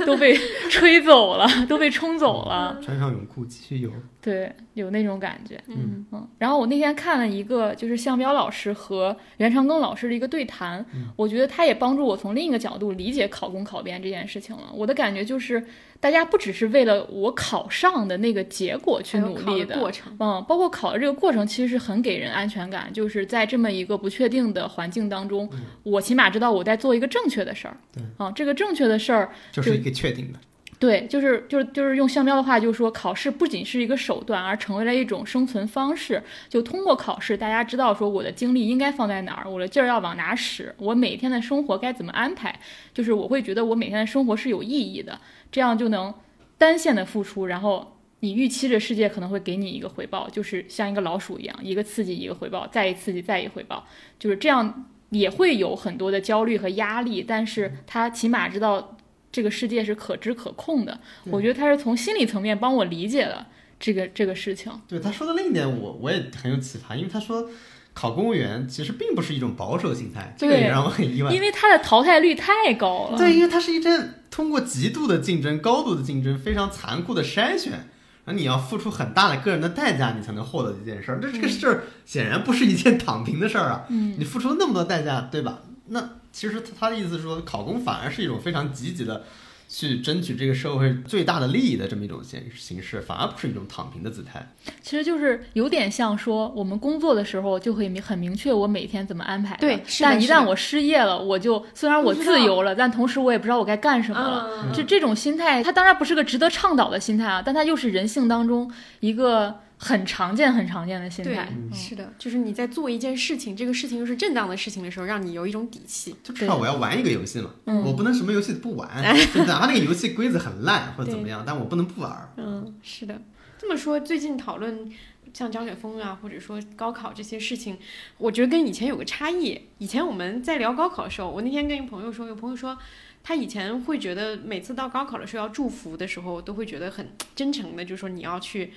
B: 都被吹走了，都被冲走了。
C: 穿上泳裤继续游。
B: 对，有那种感觉，嗯嗯。然后我那天看了一个，就是向彪老师和袁长庚老师的一个对谈，我觉得他也帮助我从另一个角度理解考公考编这件事情了。我的感觉就是，大家不只是为了我考上的那个结果去努力的
A: 过程，
B: 嗯，包括考的这个过程，其实是很给人安全感。就是在这么一个不确定的环境当中，我起码知道我在做一个正确的事儿。
C: 对，
B: 啊，这个正确的事儿
C: 就是一个确定的。
B: 对，就是就是就是用向标的话，就是说考试不仅是一个手段，而成为了一种生存方式。就通过考试，大家知道说我的精力应该放在哪儿，我的劲儿要往哪使，我每天的生活该怎么安排。就是我会觉得我每天的生活是有意义的，这样就能单线的付出，然后你预期着世界可能会给你一个回报，就是像一个老鼠一样，一个刺激一个回报，再一刺激再一回报，就是这样也会有很多的焦虑和压力，但是他起码知道。这个世界是可知可控的，我觉得他是从心理层面帮我理解了这个这个事情。
C: 对他说的另一点，我我也很有启发，因为他说考公务员其实并不是一种保守心态，这个也让我很意外。
B: 因为它的淘汰率太高了。
C: 对，因为它是一阵通过极度的竞争、高度的竞争、非常残酷的筛选，而你要付出很大的个人的代价，你才能获得这件事儿。这这个事儿显然不是一件躺平的事儿啊！嗯，你付出了那么多代价，对吧？那其实他的意思是说，考公反而是一种非常积极的，去争取这个社会最大的利益的这么一种形形式，反而不是一种躺平的姿态。
B: 其实就是有点像说，我们工作的时候就会明很明确我每天怎么安排。
A: 对，
B: 但一旦我失业了，我就虽然我自由了，但同时我也不知道我该干什么了。就这种心态，它当然不是个值得倡导的心态啊，但它又是人性当中一个。很常见、很常见的心态，
A: 是的，就是你在做一件事情，这个事情又是正当的事情的时候，让你有一种底气。
C: 就知道我要玩一个游戏嘛，我不能什么游戏都不玩，[LAUGHS] 哪怕那个游戏规则很烂或者怎么样，但我不能不玩。
A: 嗯，是的。这么说，最近讨论像张雪峰啊，或者说高考这些事情，我觉得跟以前有个差异。以前我们在聊高考的时候，我那天跟一个朋友说，有朋友说他以前会觉得每次到高考的时候要祝福的时候，都会觉得很真诚的，就是说你要去。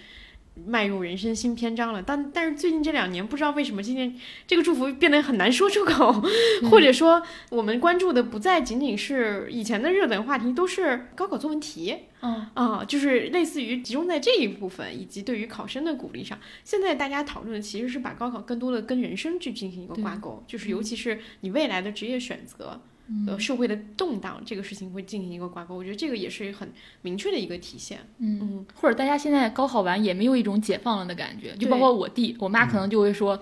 A: 迈入人生新篇章了，但但是最近这两年不知道为什么今年这个祝福变得很难说出口，[LAUGHS] 或者说我们关注的不再仅仅是以前的热点话题，都是高考作文题，嗯啊，就是类似于集中在这一部分，以及对于考生的鼓励上。现在大家讨论的其实是把高考更多的跟人生去进行一个挂钩，就是尤其是你未来的职业选择。呃，社会的动荡这个事情会进行一个挂钩，我觉得这个也是很明确的一个体现。
B: 嗯嗯，或者大家现在高考完也没有一种解放了的感觉，就包括我弟，我妈可能就会说，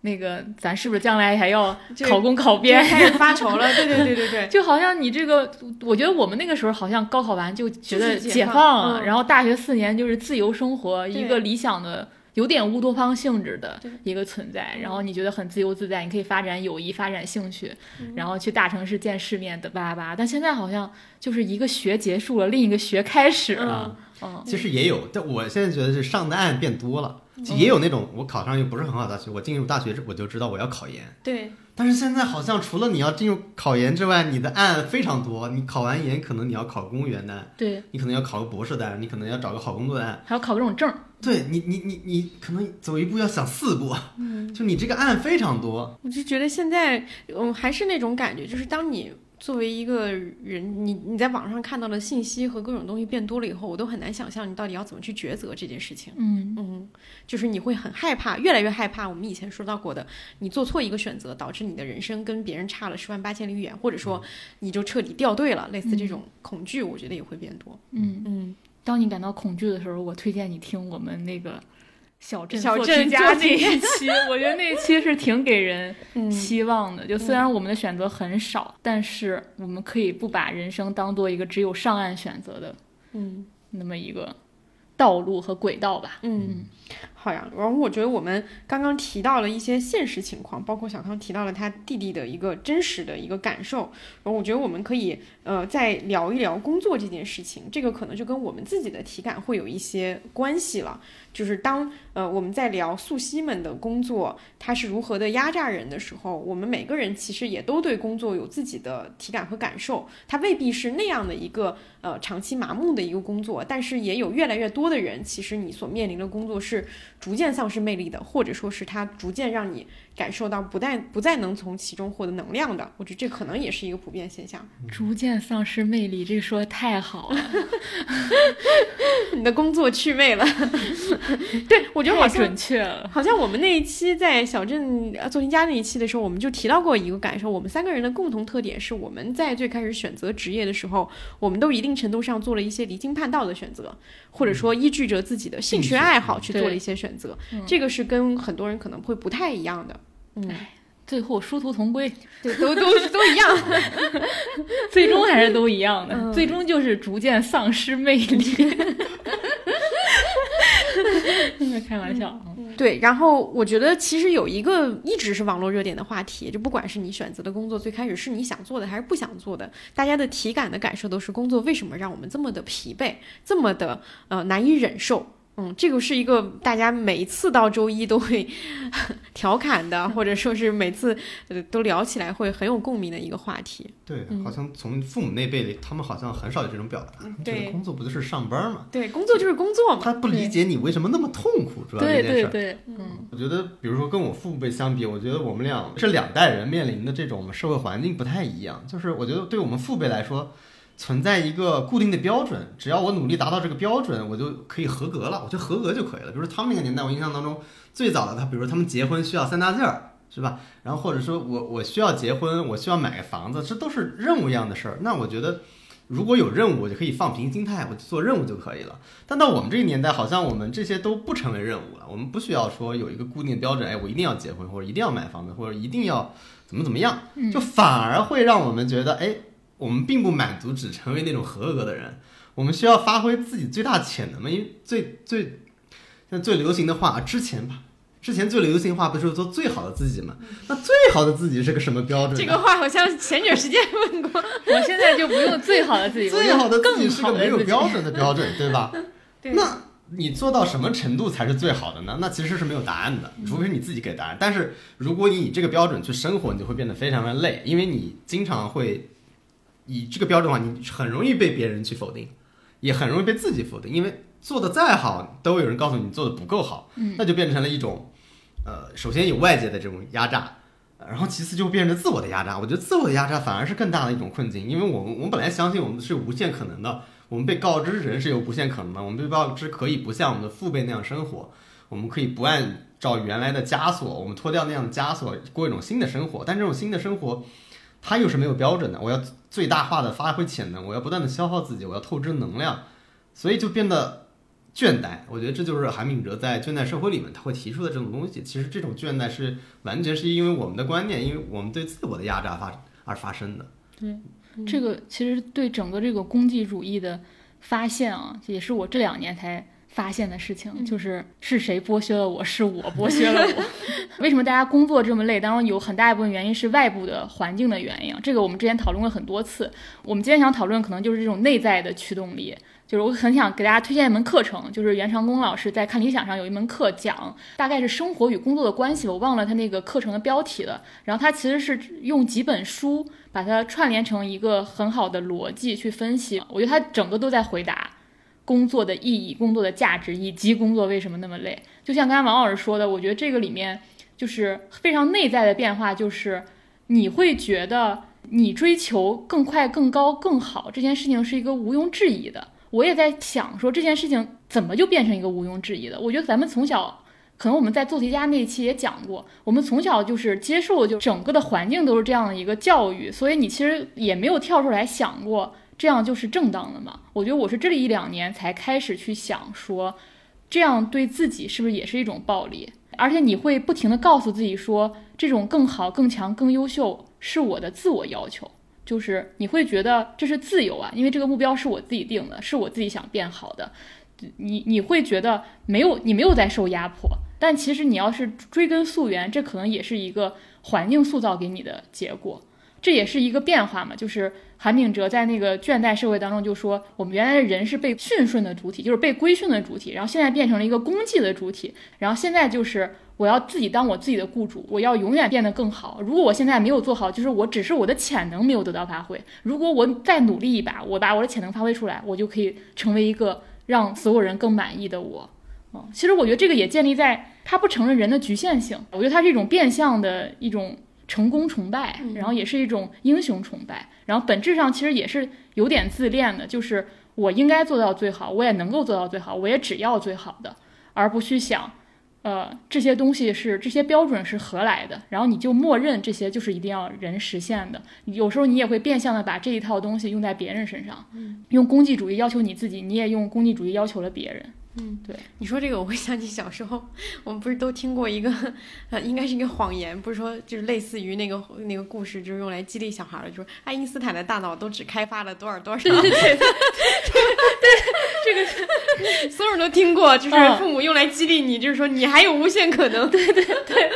B: 那个咱是不是将来还要考公考编？
A: 开始发愁了。对对对对对，[LAUGHS]
B: 就好像你这个，我觉得我们那个时候好像高考完就觉得解
A: 放
B: 了，然后大学四年就是自由生活，一个理想的。有点乌托邦性质的一个存在，然后你觉得很自由自在，你可以发展友谊、发展兴趣，然后去大城市见世面的叭叭。但现在好像就是一个学结束了，另一个学开始了。
C: 嗯其实也有，但我现在觉得是上的岸变多了，也有那种我考上又不是很好大学，我进入大学我就知道我要考研。
A: 对。
C: 但是现在好像除了你要进入考研之外，你的案非常多。你考完研，可能你要考公务员的，
B: 对
C: 你可能要考个博士的，你可能要找个好工作的案，
B: 还要考各种证。
C: 对你，你你你可能走一步要想四步，嗯，[LAUGHS] 就你这个案非常多。
A: 我就觉得现在，嗯，还是那种感觉，就是当你。作为一个人，你你在网上看到的信息和各种东西变多了以后，我都很难想象你到底要怎么去抉择这件事情。
B: 嗯
A: 嗯，就是你会很害怕，越来越害怕。我们以前说到过的，你做错一个选择，导致你的人生跟别人差了十万八千里远，或者说你就彻底掉队了，类似这种恐惧，我觉得也会变多。
B: 嗯
A: 嗯，
B: 当你感到恐惧的时候，我推荐你听我们那个。小镇
A: 小镇
B: 家那一期，我觉得那一期是挺给人希望的。就虽然我们的选择很少，但是我们可以不把人生当做一个只有上岸选择的，
A: 嗯，
B: 那么一个道路和轨道吧。
A: 嗯，好呀。然后我觉得我们刚刚提到了一些现实情况，包括小康提到了他弟弟的一个真实的一个感受。然后我觉得我们可以呃再聊一聊工作这件事情，这个可能就跟我们自己的体感会有一些关系了。就是当呃我们在聊素汐们的工作，他是如何的压榨人的时候，我们每个人其实也都对工作有自己的体感和感受。他未必是那样的一个呃长期麻木的一个工作，但是也有越来越多的人，其实你所面临的工作是逐渐丧失魅力的，或者说是它逐渐让你。感受到不但不再能从其中获得能量的，我觉得这可能也是一个普遍现象。
B: 逐渐丧失魅力，这个说的太好了。
A: 你的工作去魅了，[LAUGHS] 对我觉得好
B: 准确了。
A: 好像我们那一期在小镇做题家那一期的时候，我们就提到过一个感受。我们三个人的共同特点是，我们在最开始选择职业的时候，我们都一定程度上做了一些离经叛道的选择，或者说依据着自己的兴趣爱好去做了一些选择。这个是跟很多人可能会不太一样的。
B: 嗯，最后殊途同归，[LAUGHS]
A: 对，都都是都一样，[LAUGHS]
B: 最终还是都一样的，最终就是逐渐丧失魅力。[LAUGHS] 开玩笑，
A: 对。然后我觉得其实有一个一直是网络热点的话题，就不管是你选择的工作最开始是你想做的还是不想做的，大家的体感的感受都是工作为什么让我们这么的疲惫，这么的呃难以忍受。嗯，这个是一个大家每一次到周一都会 [LAUGHS] 调侃的，或者说是每次呃都聊起来会很有共鸣的一个话题。
C: 对，好像从父母那辈里，他们好像很少有这种表达。
A: 对，
C: 工作不就是上班嘛？
A: 对，工作就是工作嘛。
C: 他不理解你为什么那么痛苦，主要
B: 这
C: 件事。
B: 对对对，
C: 嗯，我觉得，比如说跟我父辈相比，我觉得我们俩这两代人面临的这种社会环境不太一样。就是我觉得对我们父辈来说。存在一个固定的标准，只要我努力达到这个标准，我就可以合格了。我觉得合格就可以了。比如说他们那个年代，我印象当中最早的他，比如说他们结婚需要三大件儿，是吧？然后或者说我我需要结婚，我需要买个房子，这都是任务一样的事儿。那我觉得如果有任务，我就可以放平心态，我做任务就可以了。但到我们这个年代，好像我们这些都不成为任务了。我们不需要说有一个固定的标准，哎，我一定要结婚，或者一定要买房子，或者一定要怎么怎么样，就反而会让我们觉得，哎。我们并不满足只成为那种合格的人，我们需要发挥自己最大潜能嘛？因为最最现在最流行的话，之前吧，之前最流行的话不是做最好的自己嘛？那最好的自己是个什么标准？
A: 这个话好像前段时间问过，[LAUGHS]
B: 我现在就不用最好的自己，[LAUGHS]
C: 最好的自己是
B: 个
C: 没有标准的标准，
A: 对
C: 吧？[LAUGHS] 那你做到什么程度才是最好的呢？那其实是没有答案的，除非你自己给答案。但是如果你以这个标准去生活，你就会变得非常的累，因为你经常会。以这个标准的话，你很容易被别人去否定，也很容易被自己否定，因为做的再好，都有人告诉你做的不够好，那就变成了一种，呃，首先有外界的这种压榨，然后其次就变成自我的压榨。我觉得自我的压榨反而是更大的一种困境，因为我们我们本来相信我们是无限可能的，我们被告知人是有无限可能的，我们被告知可以不像我们的父辈那样生活，我们可以不按照原来的枷锁，我们脱掉那样的枷锁，过一种新的生活，但这种新的生活。它又是没有标准的，我要最大化的发挥潜能，我要不断的消耗自己，我要透支能量，所以就变得倦怠。我觉得这就是韩炳哲在《倦怠社会》里面他会提出的这种东西。其实这种倦怠是完全是因为我们的观念，因为我们对自我的压榨发而发生的。
B: 对，这个其实对整个这个功绩主义的发现啊，也是我这两年才。发现的事情，就是是谁剥削了我，是我剥削了我。[LAUGHS] 为什么大家工作这么累？当然有很大一部分原因是外部的环境的原因，这个我们之前讨论过很多次。我们今天想讨论可能就是这种内在的驱动力。就是我很想给大家推荐一门课程，就是袁长工老师在看理想上有一门课讲，大概是生活与工作的关系，我忘了他那个课程的标题了。然后他其实是用几本书把它串联成一个很好的逻辑去分析。我觉得他整个都在回答工作的意义、工作的价值以及工作为什么那么累。就像刚才王老师说的，我觉得这个里面就是非常内在的变化，就是你会觉得你追求更快、更高、更好这件事情是一个毋庸置疑的。我也在想，说这件事情怎么就变成一个毋庸置疑的？我觉得咱们从小，可能我们在做题家那一期也讲过，我们从小就是接受，就整个的环境都是这样的一个教育，所以你其实也没有跳出来想过，这样就是正当的嘛？我觉得我是这里一两年才开始去想，说这样对自己是不是也是一种暴力？而且你会不停的告诉自己说，这种更好、更强、更优秀是我的自我要求。就是你会觉得这是自由啊，因为这个目标是我自己定的，是我自己想变好的。你你会觉得没有你没有在受压迫，但其实你要是追根溯源，这可能也是一个环境塑造给你的结果。这也是一个变化嘛，就是韩炳哲在那个倦怠社会当中就说，我们原来的人是被驯顺的主体，就是被规训的主体，然后现在变成了一个功绩的主体，然后现在就是我要自己当我自己的雇主，我要永远变得更好。如果我现在没有做好，就是我只是我的潜能没有得到发挥。如果我再努力一把，我把我的潜能发挥出来，我就可以成为一个让所有人更满意的我。嗯，其实我觉得这个也建立在他不承认人的局限性，我觉得他是一种变相的一种。成功崇拜，然后也是一种英雄崇拜，然后本质上其实也是有点自恋的，就是我应该做到最好，我也能够做到最好，我也只要最好的，而不去想，呃，这些东西是这些标准是何来的，然后你就默认这些就是一定要人实现的，有时候你也会变相的把这一套东西用在别人身上，用功绩主义要求你自己，你也用功绩主义要求了别人。
A: 嗯，对，你说这个我会想起小时候，我们不是都听过一个，[LAUGHS] 呃，应该是一个谎言，不是说就是类似于那个那个故事，就是用来激励小孩的，就是爱因斯坦的大脑都只开发了多少多少。[LAUGHS]
B: 对对对，
A: 这个所有人都听过，就是父母用来激励你，就是说你还有无限可能。
B: 对对对，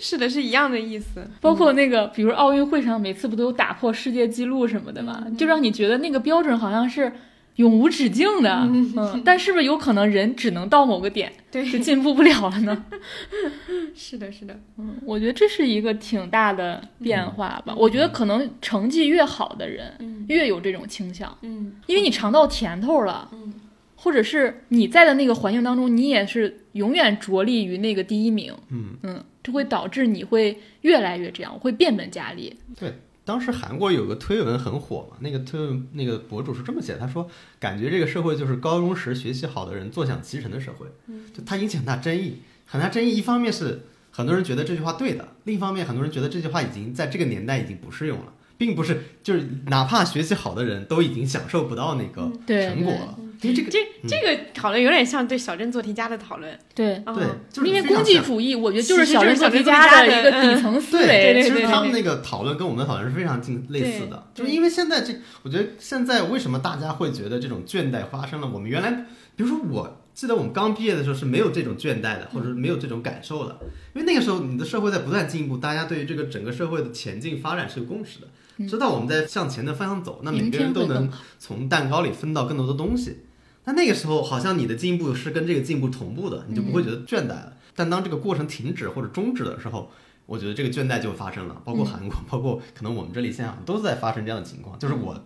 A: 是的，是一样的意思。
B: 包括那个，比如奥运会上每次不都有打破世界纪录什么的嘛，就让你觉得那个标准好像是。永无止境的，嗯，但是不是有可能人只能到某个点，
A: 对，
B: 就进步不了了呢？[LAUGHS]
A: 是的，是的，
B: 嗯，我觉得这是一个挺大的变化吧。我觉得可能成绩越好的人，越有这种倾向，
A: 嗯，
B: 因为你尝到甜头了，嗯，或者是你在的那个环境当中，你也是永远着力于那个第一名，
C: 嗯。
B: 嗯，这会导致你会越来越这样，会变本加厉，
C: 对。当时韩国有个推文很火嘛，那个推文那个博主是这么写，他说感觉这个社会就是高中时学习好的人坐享其成的社会，就他引起很大争议，很大争议。一方面是很多人觉得这句话对的，另一方面很多人觉得这句话已经在这个年代已经不适用了。并不是，就是哪怕学习好的人都已经享受不到那个成果了。因为这个
A: 这这个讨论有点像对小镇做题家的讨论。
B: 对
C: 对，
B: 因为功绩主义，我觉得就是
A: 小
B: 镇做题家的一个底层思维。
A: 对，
C: 其实他们那个讨论跟我们的讨论是非常近类似的。就是因为现在这，我觉得现在为什么大家会觉得这种倦怠发生了？我们原来，比如说我。记得我们刚毕业的时候是没有这种倦怠的，或者没有这种感受的，因为那个时候你的社会在不断进步，大家对于这个整个社会的前进发展是有共识的，知道我们在向前的方向走，那每个人都能从蛋糕里分到更多的东西。那那个时候好像你的进步是跟这个进步同步的，你就不会觉得倦怠了。但当这个过程停止或者终止的时候，我觉得这个倦怠就发生了。包括韩国，[LAUGHS] 包括可能我们这里现在都在发生这样的情况，就是我。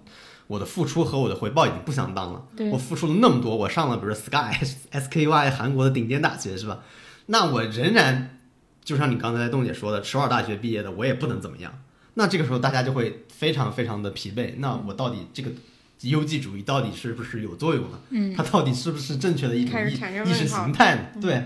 C: 我的付出和我的回报已经不相当了。我付出了那么多，我上了比如 Sky [LAUGHS] S K Y 韩国的顶尖大学是吧？那我仍然就像你刚才洞姐说的，首尔大学毕业的，我也不能怎么样。那这个时候大家就会非常非常的疲惫。那我到底这个优绩主义到底是不是有作用呢？嗯，它到底是不是正确的一种意意识形态呢？对，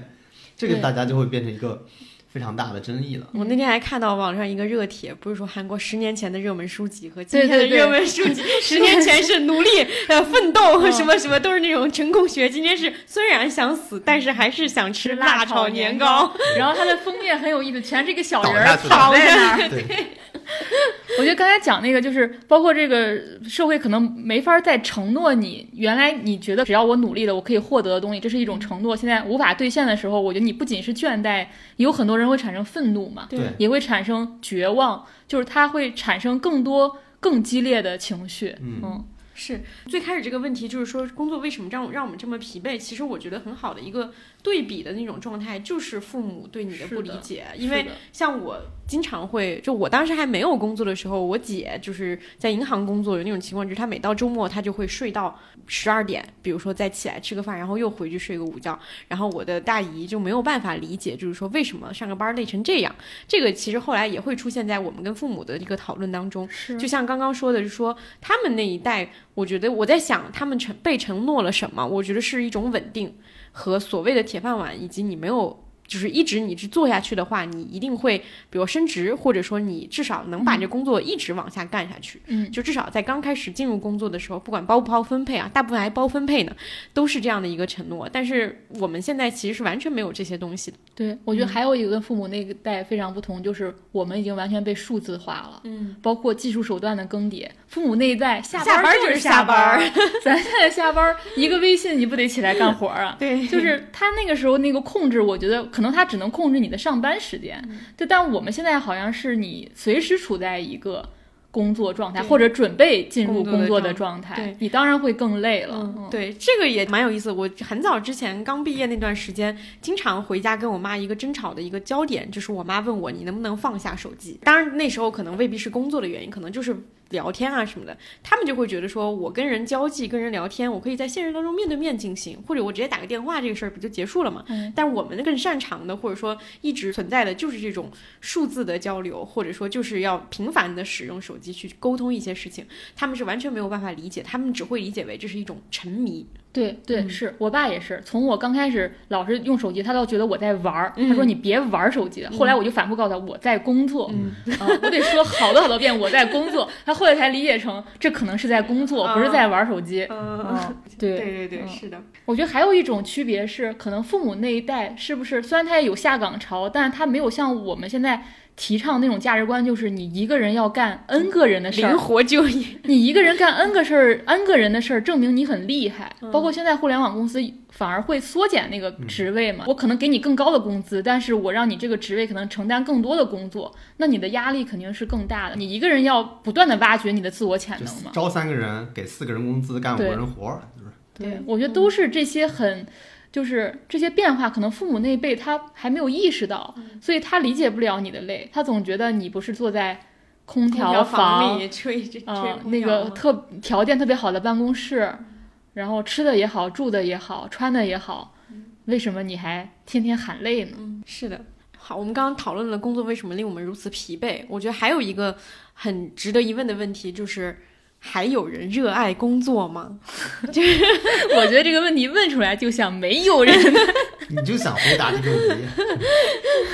C: 这个大家就会变成一个。非常大的争议了。
A: 我那天还看到网上一个热帖，不是说韩国十年前的热门书籍和今天的热门书籍，[LAUGHS] 十年前是努力呃奋斗什么什么都是那种成功学，今天是虽然想死，但是还是想吃辣炒年糕。
B: 然后它的封面很有意思，全是一个小人躺在那儿。[LAUGHS] [LAUGHS] 我觉得刚才讲那个，就是包括这个社会可能没法再承诺你，原来你觉得只要我努力了，我可以获得的东西，这是一种承诺，现在无法兑现的时候，我觉得你不仅是倦怠，也有很多人会产生愤怒嘛，
A: 对，
B: 也会产生绝望，就是他会产生更多更激烈的情绪，嗯。
A: 是最开始这个问题，就是说工作为什么让让我们这么疲惫？其实我觉得很好的一个对比的那种状态，就是父母对你的不理解。因为像我经常会，就我当时还没有工作的时候，我姐就是在银行工作，有那种情况，就是她每到周末，她就会睡到十二点，比如说再起来吃个饭，然后又回去睡个午觉。然后我的大姨就没有办法理解，就是说为什么上个班累成这样。这个其实后来也会出现在我们跟父母的一个讨论当中。就像刚刚说的，是说他们那一代。我觉得我在想，他们承被承诺了什么？我觉得是一种稳定和所谓的铁饭碗，以及你没有。就是一直你去做下去的话，你一定会，比如升职，或者说你至少能把这工作一直往下干下去。
B: 嗯，
A: 就至少在刚开始进入工作的时候，不管包不包分配啊，大部分还包分配呢，都是这样的一个承诺。但是我们现在其实是完全没有这些东西的。
B: 对，我觉得还有一个跟父母那个代非常不同，就是我们已经完全被数字化了。
A: 嗯，
B: 包括技术手段的更迭，父母那一代
A: 下
B: 班
A: 就是
B: 下
A: 班，
B: 咱现在下班一个微信你不得起来干活啊？[LAUGHS]
A: 对，
B: 就是他那个时候那个控制，我觉得。可能他只能控制你的上班时间，对，但我们现在好像是你随时处在一个工作状态，或者准备进入工作的状态，你当然会更累了。
A: 对，这个也蛮有意思。我很早之前刚毕业那段时间，经常回家跟我妈一个争吵的一个焦点，就是我妈问我你能不能放下手机。当然那时候可能未必是工作的原因，可能就是。聊天啊什么的，他们就会觉得说，我跟人交际、跟人聊天，我可以在现实当中面对面进行，或者我直接打个电话，这个事儿不就结束了吗？
B: 嗯。
A: 但我们更擅长的，或者说一直存在的，就是这种数字的交流，或者说就是要频繁的使用手机去沟通一些事情，他们是完全没有办法理解，他们只会理解为这是一种沉迷。
B: 对对，是我爸也是，从我刚开始老是用手机，他倒觉得我在玩儿，他说你别玩手机。后来我就反复告诉他我在工作，啊，我得说好多好多遍我在工作，他后来才理解成这可能是在工作，不是在玩手机。
A: 嗯，
B: 对
A: 对对对，是的。
B: 我觉得还有一种区别是，可能父母那一代是不是虽然他也有下岗潮，但是他没有像我们现在。提倡那种价值观，就是你一个人要干 N 个人的事儿，
A: 灵活就业。
B: 你一个人干 N 个事儿，N 个人的事儿，证明你很厉害。包括现在互联网公司反而会缩减那个职位嘛？我可能给你更高的工资，但是我让你这个职位可能承担更多的工作，那你的压力肯定是更大的。你一个人要不断的挖掘你的自我潜能嘛？
C: 招三个人给四个人工资干五个人活儿，就是。
B: 对，我觉得都是这些很。就是这些变化，可能父母那一辈他还没有意识到，所以他理解不了你的累。他总觉得你不是坐在空调
A: 房里吹吹
B: 那个特条件特别好的办公室，然后吃的也好，住的也好，穿的也好，为什么你还天天喊累呢？
A: 是的。好，我们刚刚讨论了工作为什么令我们如此疲惫，我觉得还有一个很值得一问的问题就是。还有人热爱工作吗？[LAUGHS]
B: 就是我觉得这个问题问出来就像没有人，[LAUGHS]
C: 你就想回答这个问题。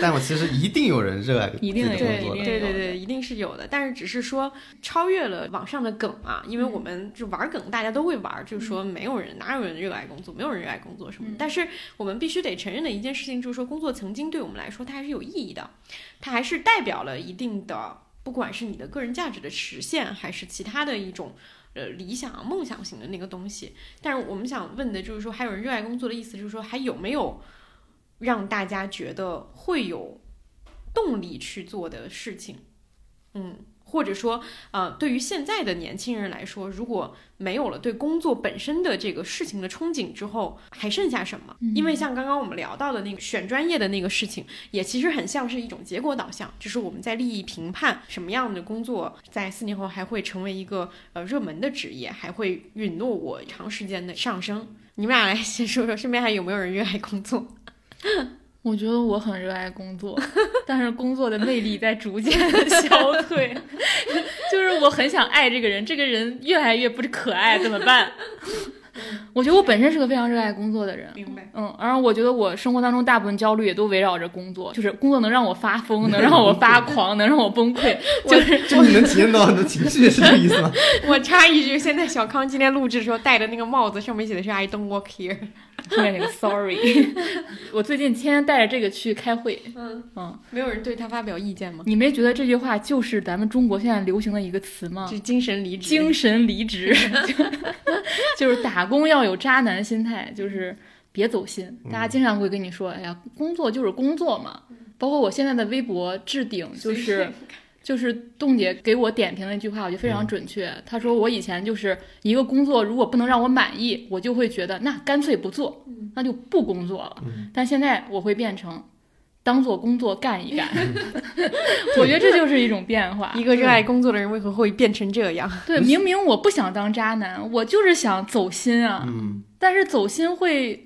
C: 但我其实一定有人热爱
B: 一定
C: 工作
A: 的，对对对，一定是有的。但是只是说超越了网上的梗啊，因为我们就玩梗，大家都会玩，就是说没有人哪有人热爱工作，没有人热爱工作什么。但是我们必须得承认的一件事情就是说，工作曾经对我们来说它还是有意义的，它还是代表了一定的。不管是你的个人价值的实现，还是其他的一种，呃，理想、梦想型的那个东西，但是我们想问的就是说，还有人热爱工作的意思，就是说，还有没有让大家觉得会有动力去做的事情？嗯。或者说，呃，对于现在的年轻人来说，如果没有了对工作本身的这个事情的憧憬之后，还剩下什么？因为像刚刚我们聊到的那个选专业的那个事情，也其实很像是一种结果导向，就是我们在利益评判什么样的工作在四年后还会成为一个呃热门的职业，还会允诺我长时间的上升。你们俩来先说说，身边还有没有人热爱工作？
B: 我觉得我很热爱工作，但是工作的魅力在逐渐的消退。[LAUGHS] 就是我很想爱这个人，这个人越来越不可爱，怎么办？我觉得我本身是个非常热爱工作的人，
A: 明白。
B: 嗯，然后我觉得我生活当中大部分焦虑也都围绕着工作，就是工作能让我发疯，能让我发狂，能让我崩溃，[LAUGHS] 就是
C: 就你能体验到很多情绪，是这个意思吗？[LAUGHS]
A: 我插一句，现在小康今天录制的时候戴的那个帽子上面写的是 “I don't work here”，
B: 后面那个 “Sorry”。[LAUGHS] 我最近天天带着这个去开会，
A: 嗯
B: 嗯，
A: 没有人对他发表意见吗？
B: 你没觉得这句话就是咱们中国现在流行的一个词吗？
A: 是精神离职。
B: 精神离职，就是打工要有渣男心态，就是别走心。大家经常会跟你说：“哎呀，工作就是工作嘛。”包括我现在的微博置顶，就是就是冻姐给我点评的一句话，我觉得非常准确。她说：“我以前就是一个工作，如果不能让我满意，我就会觉得那干脆不做，那就不工作了。但现在我会变成。”当做工作干一干，[LAUGHS] [LAUGHS] 我觉得这就是一种变化。[LAUGHS]
A: 一个热爱工作的人为何会变成这样？
B: 对，明明我不想当渣男，我就是想走心啊。
C: 嗯，
B: 但是走心会。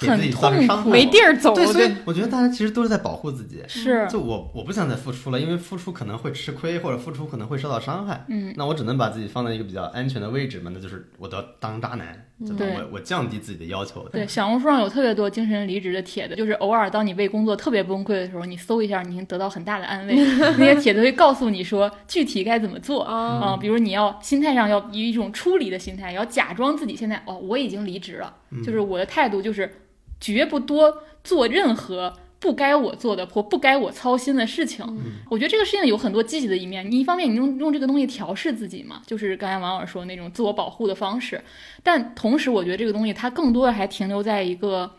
B: 很痛苦，
A: 没地儿走。
C: 对，所以我觉得大家其实都是在保护自己。
B: 是，
C: 就我我不想再付出了，因为付出可能会吃亏，或者付出可能会受到伤害。
B: 嗯，
C: 那我只能把自己放在一个比较安全的位置嘛，那就是我要当渣男，
B: 对
C: 我我降低自己的要求。
B: 对，小红书上有特别多精神离职的帖子，就是偶尔当你为工作特别崩溃的时候，你搜一下，你能得到很大的安慰。[LAUGHS] 那些帖子会告诉你说具体该怎么做啊，比如你要心态上要以一种出离的心态，要假装自己现在哦我已经离职了，就是我的态度就是。绝不多做任何不该我做的或不该我操心的事情。我觉得这个事情有很多积极的一面。你一方面你用用这个东西调试自己嘛，就是刚才王老师说那种自我保护的方式。但同时，我觉得这个东西它更多的还停留在一个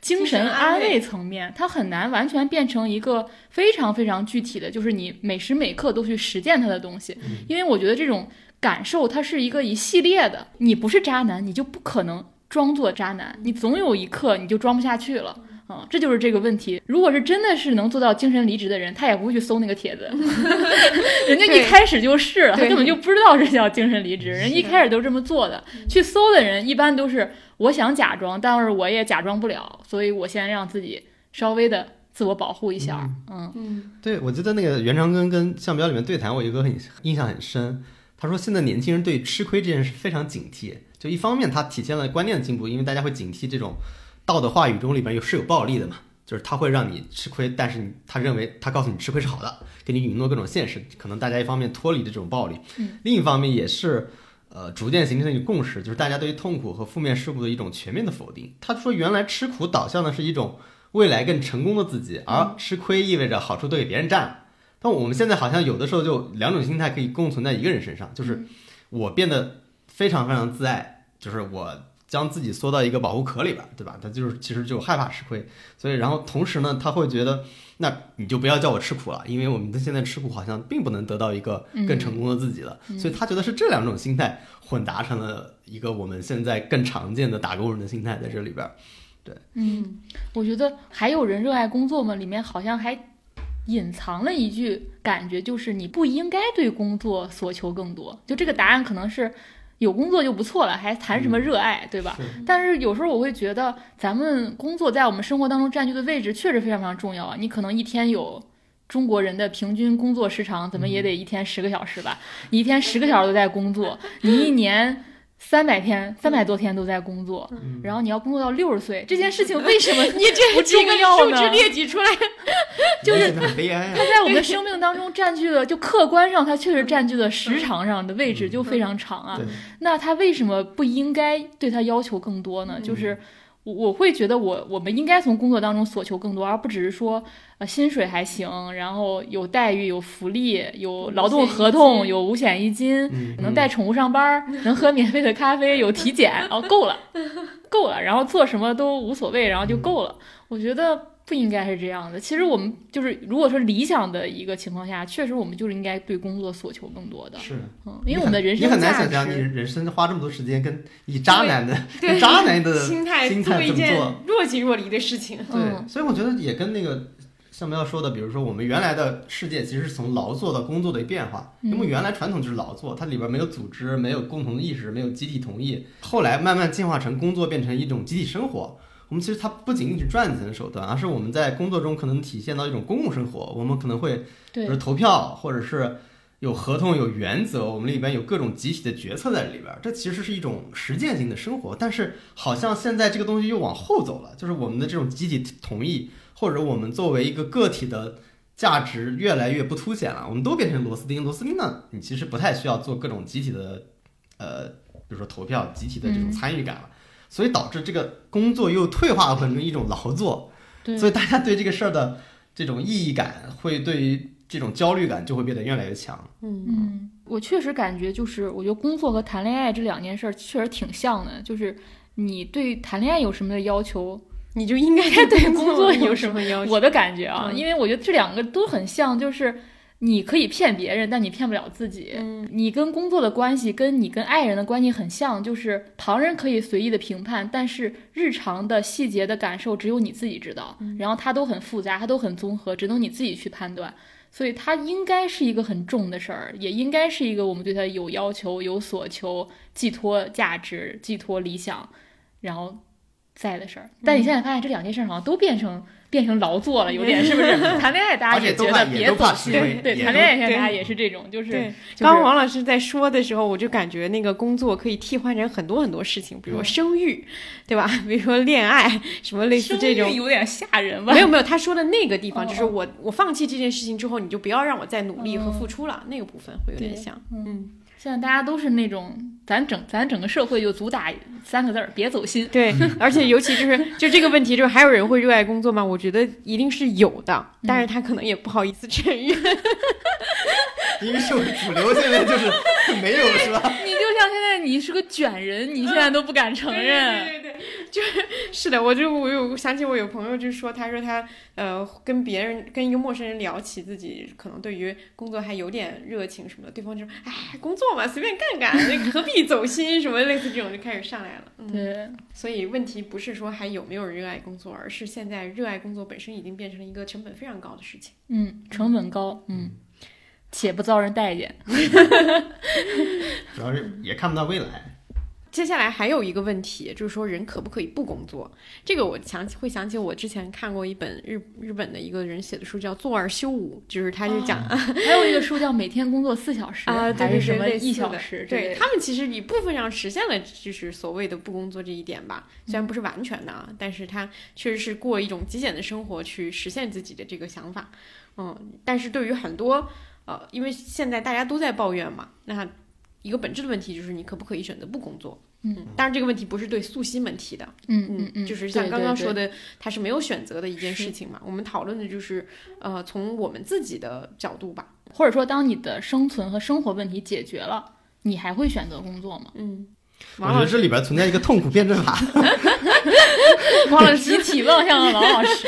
B: 精神安慰层面，它很难完全变成一个非常非常具体的，就是你每时每刻都去实践它的东西。因为我觉得这种感受它是一个一系列的。你不是渣男，你就不可能。装作渣男，你总有一刻你就装不下去了啊！这就是这个问题。如果是真的是能做到精神离职的人，他也不会去搜那个帖子，[LAUGHS] 人家一开始就是了，他根本就不知道这叫精神离职，人一开始都这么做的。去搜的人一般都是我想假装，但是我也假装不了，所以我先让自己稍微的自我保护一下。
A: 嗯嗯，
C: 对，我记得那个袁长根跟向彪里面对谈，我有一个很印象很深。他说现在年轻人对吃亏这件事非常警惕。就一方面，它体现了观念的进步，因为大家会警惕这种道德话语中里边有是有暴力的嘛，就是他会让你吃亏，但是他认为他告诉你吃亏是好的，给你允诺各种现实，可能大家一方面脱离的这种暴力，另一方面也是呃逐渐形成一个共识，就是大家对于痛苦和负面事物的一种全面的否定。他说原来吃苦导向的是一种未来更成功的自己，而吃亏意味着好处都给别人占了。但我们现在好像有的时候就两种心态可以共存在一个人身上，就是我变得非常非常自爱。就是我将自己缩到一个保护壳里边，对吧？他就是其实就害怕吃亏，所以然后同时呢，他会觉得，那你就不要叫我吃苦了，因为我们的现在吃苦好像并不能得到一个更成功的自己了。所以他觉得是这两种心态混搭成了一个我们现在更常见的打工人的心态在这里边。对，
B: 嗯，我觉得还有人热爱工作吗？里面好像还隐藏了一句感觉，就是你不应该对工作所求更多。就这个答案可能是。有工作就不错了，还谈什么热爱，对吧？但是有时候我会觉得，咱们工作在我们生活当中占据的位置确实非常非常重要啊。你可能一天有中国人的平均工作时长，怎么也得一天十个小时吧？你一天十个小时都在工作，你一年。三百天，三百多天都在工作，然后你要工作到六十岁，这件事情为什么 [LAUGHS]
A: 你这
B: 不重要
A: 呢？数值列举出来，[LAUGHS]
B: 就是
C: 很悲哀。
B: 它在我们的生命当中占据了，就客观上它确实占据了时长上的位置就非常长啊。那他为什么不应该对他要求更多呢？就是。我会觉得我我们应该从工作当中索求更多，而不只是说呃薪水还行，然后有待遇、有福利、有劳动合同、有五险一金，能带宠物上班，能喝免费的咖啡，有体检，哦，够了，够了，然后做什么都无所谓，然后就够了。我觉得。不应该是这样的。其实我们就是，如果说理想的一个情况下，确实我们就是应该对工作索求更多的。
C: 是，
B: 嗯，因为我们的人生
C: 你很难想象，你人生花这么多时间跟以 [LAUGHS] 渣男的渣男的
A: 心
C: 态
A: 做
C: 一
A: 件若即若离的事情。
C: 对，所以我觉得也跟那个像们要说的，比如说我们原来的世界其实是从劳作到工作的变化。因为原来传统就是劳作，它里边没有组织，没有共同的意识，没有集体同意。后来慢慢进化成工作，变成一种集体生活。我们其实它不仅仅是赚钱的手段，而是我们在工作中可能体现到一种公共生活。我们可能会，比如投票，或者是有合同、有原则，我们里边有各种集体的决策在里边，这其实是一种实践性的生活。但是好像现在这个东西又往后走了，就是我们的这种集体同意，或者我们作为一个个体的价值越来越不凸显了，我们都变成螺丝钉。螺丝钉呢，你其实不太需要做各种集体的，呃，比如说投票、集体的这种参与感了。所以导致这个工作又退化成一种劳作，所以大家对这个事儿的这种意义感，会对于这种焦虑感就会变得越来越强。
B: 嗯嗯，我确实感觉就是，我觉得工作和谈恋爱这两件事儿确实挺像的，就是你对谈恋爱有什么的要求，
A: 你就应该 [LAUGHS]
B: 对
A: 工
B: 作
A: 有
B: 什
A: 么要求。
B: 我的感觉啊，因为我觉得这两个都很像，就是。你可以骗别人，但你骗不了自己。
A: 嗯，
B: 你跟工作的关系跟你跟爱人的关系很像，就是旁人可以随意的评判，但是日常的细节的感受只有你自己知道。然后它都很复杂，它都很综合，只能你自己去判断。所以它应该是一个很重的事儿，也应该是一个我们对它有要求、有所求、寄托价值、寄托理想，然后在的事儿。但你现在发现这两件事好像都变成。变成劳作了，有点是不是？[LAUGHS] 谈恋爱大家也觉得别走心，对，谈恋爱现在大家也是这种，就是。
A: 刚王老师在说的时候，我就感觉那个工作可以替换成很多很多事情，比如说生育，对吧？[LAUGHS] 比如说恋爱，什么类似这种。
B: 有点吓人吧？
A: 没有没有，他说的那个地方就是我我放弃这件事情之后，你就不要让我再努力和付出了，那个部分会有点像，嗯。
B: 现在大家都是那种，咱整咱整个社会就主打三个字儿，别走心。
A: 对，[LAUGHS] 而且尤其就是就这个问题，就是还有人会热爱工作吗？我觉得一定是有的，但是他可能也不好意思承认。[LAUGHS]
C: 因为社会主流现在就是没有，是吧？[LAUGHS]
B: 你就像现在你是个卷人，你现在都不敢承认。
A: 对对对，就是是的，我就我有想起我有朋友就说，他说他呃跟别人跟一个陌生人聊起自己可能对于工作还有点热情什么的，对方就说哎工作嘛随便干干，那何必走心什么类似这种就开始上来了。
B: 对，
A: 所以问题不是说还有没有人热爱工作，而是现在热爱工作本身已经变成了一个成本非常高的事情。
B: 嗯，成本高，嗯。且不遭人待见，[LAUGHS]
C: 主要是也看不到未来。
A: 接下来还有一个问题，就是说人可不可以不工作？这个我想起会想起我之前看过一本日日本的一个人写的书，叫《坐而休吾》，就是他就讲，
B: 还有一个书叫《每天工作四小时》
A: 啊，
B: 还是什么一小时？
A: 对他们其实一部分上实现了就是所谓的不工作这一点吧，虽然不是完全的啊，但是他确实是过一种极简的生活去实现自己的这个想法。嗯，但是对于很多。呃，因为现在大家都在抱怨嘛，那一个本质的问题就是你可不可以选择不工作？
B: 嗯，
A: 当然这个问题不是对素心们提的，
B: 嗯嗯嗯，
A: 就是像刚刚说的，他是没有选择的一件事情嘛。我们讨论的就是呃，从我们自己的角度吧，
B: 或者说当你的生存和生活问题解决了，你还会选择工作吗？
A: 嗯，
C: 我觉得这里边存在一个痛苦辩证法，
B: 王老师集体望向了王老师。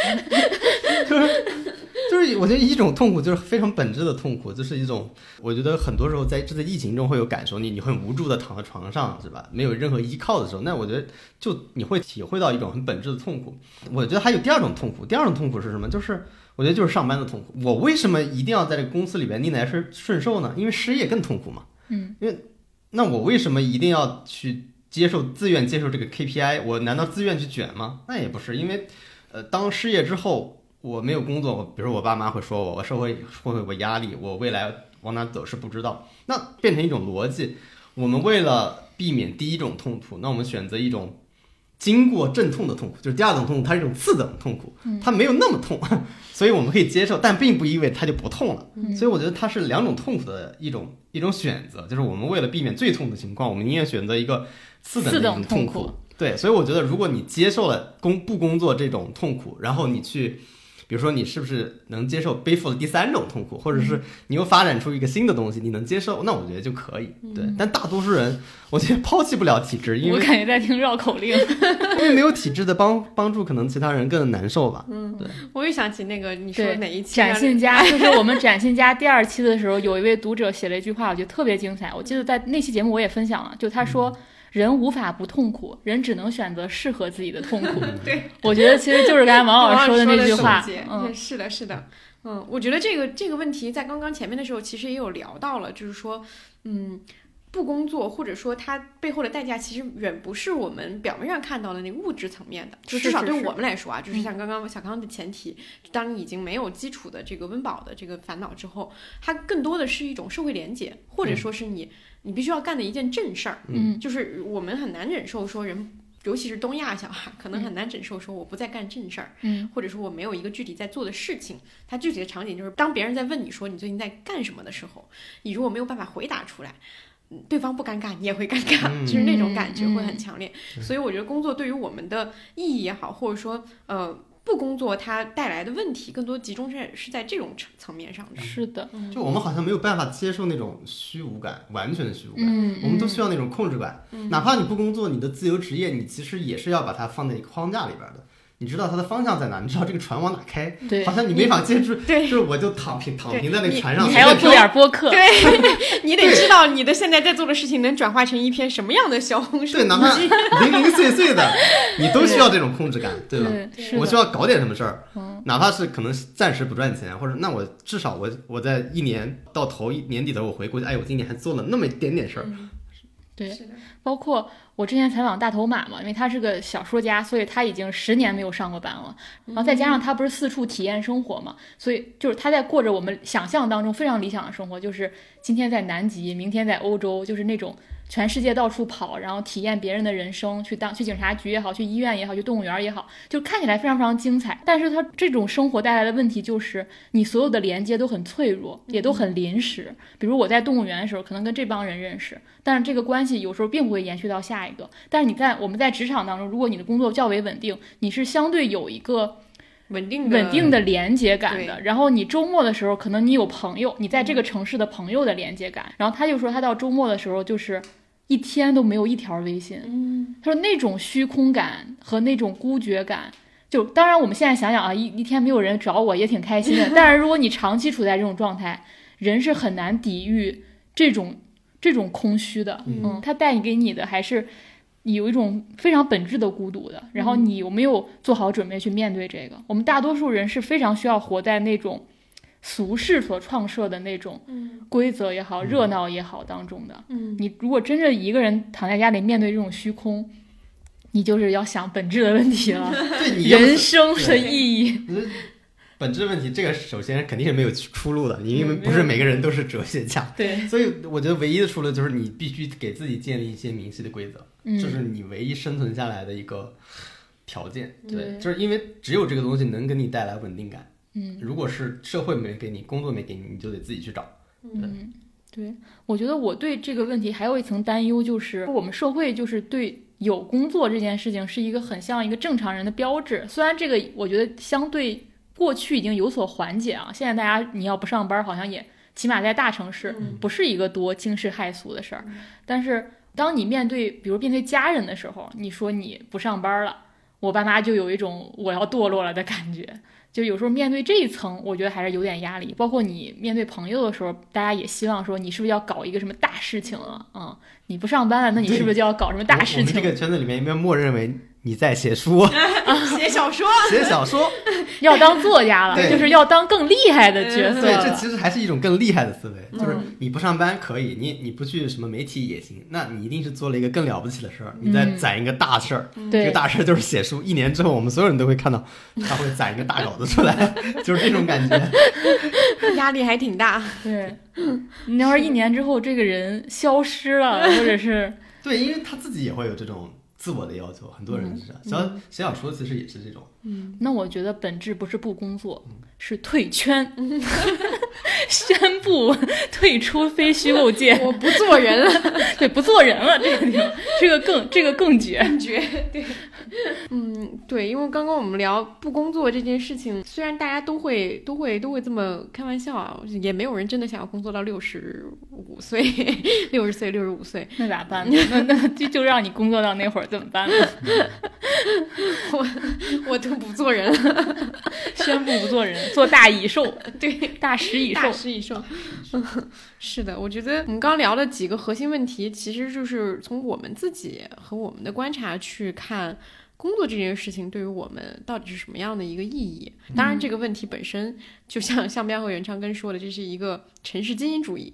B: [LAUGHS] [LAUGHS]
C: 就是我觉得一种痛苦就是非常本质的痛苦，就是一种我觉得很多时候在这在疫情中会有感受，你你很无助的躺在床上是吧？没有任何依靠的时候，那我觉得就你会体会到一种很本质的痛苦。我觉得还有第二种痛苦，第二种痛苦是什么？就是我觉得就是上班的痛苦。我为什么一定要在这个公司里边逆来顺顺受呢？因为失业更痛苦嘛。
B: 嗯，
C: 因为那我为什么一定要去接受自愿接受这个 KPI？我难道自愿去卷吗？那也不是，因为呃，当失业之后。我没有工作，我比如我爸妈会说我，我社会会有个压力，我未来往哪走是不知道。那变成一种逻辑，我们为了避免第一种痛苦，那我们选择一种经过阵痛的痛苦，就是第二种痛苦，它是一种次等痛苦，它没有那么痛，[LAUGHS] 所以我们可以接受，但并不意味它就不痛了。所以我觉得它是两种痛苦的一种一种选择，就是我们为了避免最痛的情况，我们宁愿选择一个次等的一种痛苦。对，所以我觉得如果你接受了工不工作这种痛苦，然后你去。比如说，你是不是能接受背负了第三种痛苦，或者是你又发展出一个新的东西，你能接受？那我觉得就可以。对，但大多数人，我觉得抛弃不了体制，[LAUGHS] 因为
B: 我感觉在听绕口令，[LAUGHS]
C: 因为没有体制的帮帮助，可能其他人更难受吧。
A: 嗯，
C: 对。
A: 我又想起那个你说哪一期
B: 展信家，[LAUGHS] 就是我们展信家第二期的时候，有一位读者写了一句话，我觉得特别精彩。我记得在那期节目我也分享了，就他说。人无法不痛苦，人只能选择适合自己的痛苦。[LAUGHS]
A: 对，
B: 我觉得其实就是刚才王老师说
A: 的
B: 那句话。
A: 嗯，是的，是的。嗯，我觉得这个这个问题在刚刚前面的时候其实也有聊到了，就是说，嗯，不工作，或者说它背后的代价，其实远不是我们表面上看到的那个物质层面的。就至少对我们来说啊，就是像刚刚小康的前提，当你已经没有基础的这个温饱的这个烦恼之后，它更多的是一种社会连接，或者说是你你必须要干的一件正事儿。
C: 嗯，
A: 就是我们很难忍受说人。尤其是东亚小孩，可能很难忍受说我不在干正事儿，
B: 嗯，
A: 或者说我没有一个具体在做的事情。它具体的场景就是，当别人在问你说你最近在干什么的时候，你如果没有办法回答出来，对方不尴尬，你也会尴尬，就是那种感觉会很强烈。所以我觉得工作对于我们的意义也好，或者说呃。不工作，它带来的问题更多集中在是在这种层层面上的。
B: 是的，
C: 就我们好像没有办法接受那种虚无感，完全的虚无感。
B: 嗯，
C: 我们都需要那种控制感。哪怕你不工作，你的自由职业，你其实也是要把它放在一个框架里边的。你知道它的方向在哪？你知道这个船往哪开？
B: 对，
C: 好像你没法接触。
A: 对，
C: 就是我就躺平躺平在那个船上。
B: 你还要做点播客。[LAUGHS]
A: 对，[LAUGHS] 你得知道你的现在在做的事情能转化成一篇什么样的小红书。
C: 对，哪怕零零碎碎的，[LAUGHS] 你都需要这种控制感，
B: 对
C: 吧？我需要搞点什么事儿，哪怕是可能暂时不赚钱，或者那我至少我我在一年到头一年底的我回顾，哎，我今年还做了那么一点点事儿。
B: 对，包括。我之前采访大头马嘛，因为他是个小说家，所以他已经十年没有上过班了。然后再加上他不是四处体验生活嘛，所以就是他在过着我们想象当中非常理想的生活，就是今天在南极，明天在欧洲，就是那种。全世界到处跑，然后体验别人的人生，去当去警察局也好，去医院也好，去动物园也好，就看起来非常非常精彩。但是它这种生活带来的问题就是，你所有的连接都很脆弱，也都很临时。比如我在动物园的时候，可能跟这帮人认识，但是这个关系有时候并不会延续到下一个。但是你在我们在职场当中，如果你的工作较为稳定，你是相对有一个。
A: 稳定
B: 稳定的连接感的，然后你周末的时候，可能你有朋友，你在这个城市的朋友的连接感。然后他就说，他到周末的时候，就是一天都没有一条微信。
A: 嗯，
B: 他说那种虚空感和那种孤绝感，就当然我们现在想想啊，一一天没有人找我也挺开心的。[LAUGHS] 但是如果你长期处在这种状态，人是很难抵御这种这种空虚的。嗯，他带给你的还是。有一种非常本质的孤独的，然后你有没有做好准备去面对这个？我们大多数人是非常需要活在那种俗世所创设的那种规则也好、热闹也好当中的。
A: 嗯，
B: 你如果真正一个人躺在家里面对这种虚空，你就是要想本质的问题了。[LAUGHS] 人生的意义。[LAUGHS]
C: 本质问题，这个首先肯定是没有出路的，因为不是每个人都是哲学家。
B: 对，
C: 所以我觉得唯一的出路就是你必须给自己建立一些明晰的规则，这是你唯一生存下来的一个条件。对，就是因为只有这个东西能给你带来稳定感。
B: 嗯，
C: 如果是社会没给你，工作没给你，你就得自己去找。
B: 嗯，对，我觉得我对这个问题还有一层担忧，就是我们社会就是对有工作这件事情是一个很像一个正常人的标志。虽然这个我觉得相对。过去已经有所缓解啊，现在大家你要不上班，好像也起码在大城市不是一个多惊世骇俗的事儿。但是当你面对，比如面对家人的时候，你说你不上班了，我爸妈就有一种我要堕落了的感觉。就有时候面对这一层，我觉得还是有点压力。包括你面对朋友的时候，大家也希望说你是不是要搞一个什么大事情了啊？你不上班了，那你是不是就要搞什么大事情？
C: 这个圈子里面有没有默认为？你在写书，[LAUGHS]
A: 写小说，[LAUGHS]
C: 写小说，[LAUGHS]
B: 要当作家了，就是要当更厉害的角色。
C: 对，这其实还是一种更厉害的思维，就是你不上班可以，你你不去什么媒体也行，那你一定是做了一个更了不起的事儿，你在攒一个大事儿。这个大事儿就是写书，一年之后我们所有人都会看到他会攒一个大稿子出来，就是这种感觉，
A: 压力还挺大。
B: 对，你要是一年之后这个人消失了，或者是
C: 对，因为他自己也会有这种。自我的要求，很多人是这样。小小说，其实也是这种。
B: 嗯，那我觉得本质不是不工作，是退圈，[LAUGHS] [LAUGHS] 宣布 [LAUGHS] 退出非虚构界，
A: 我不做人了。
B: 对，不做人了，这个这个更这个更绝。
A: 绝。对，[LAUGHS] 嗯，对，因为刚刚我们聊不工作这件事情，虽然大家都会都会都会这么开玩笑啊，也没有人真的想要工作到六十五岁、[LAUGHS] 六十岁、六十五岁，
B: 那咋办？[LAUGHS] 那那就就让你工作到那会儿。怎么办呢？
A: 我我都不做人了，
B: 宣布不做人，做大蚁兽。
A: 对，
B: 大食蚁兽，
A: 大食蚁兽。是的，我觉得我们刚聊的几个核心问题，其实就是从我们自己和我们的观察去看，工作这件事情对于我们到底是什么样的一个意义？当然，这个问题本身就像向彪和袁昌根说的，这是一个城市精英主义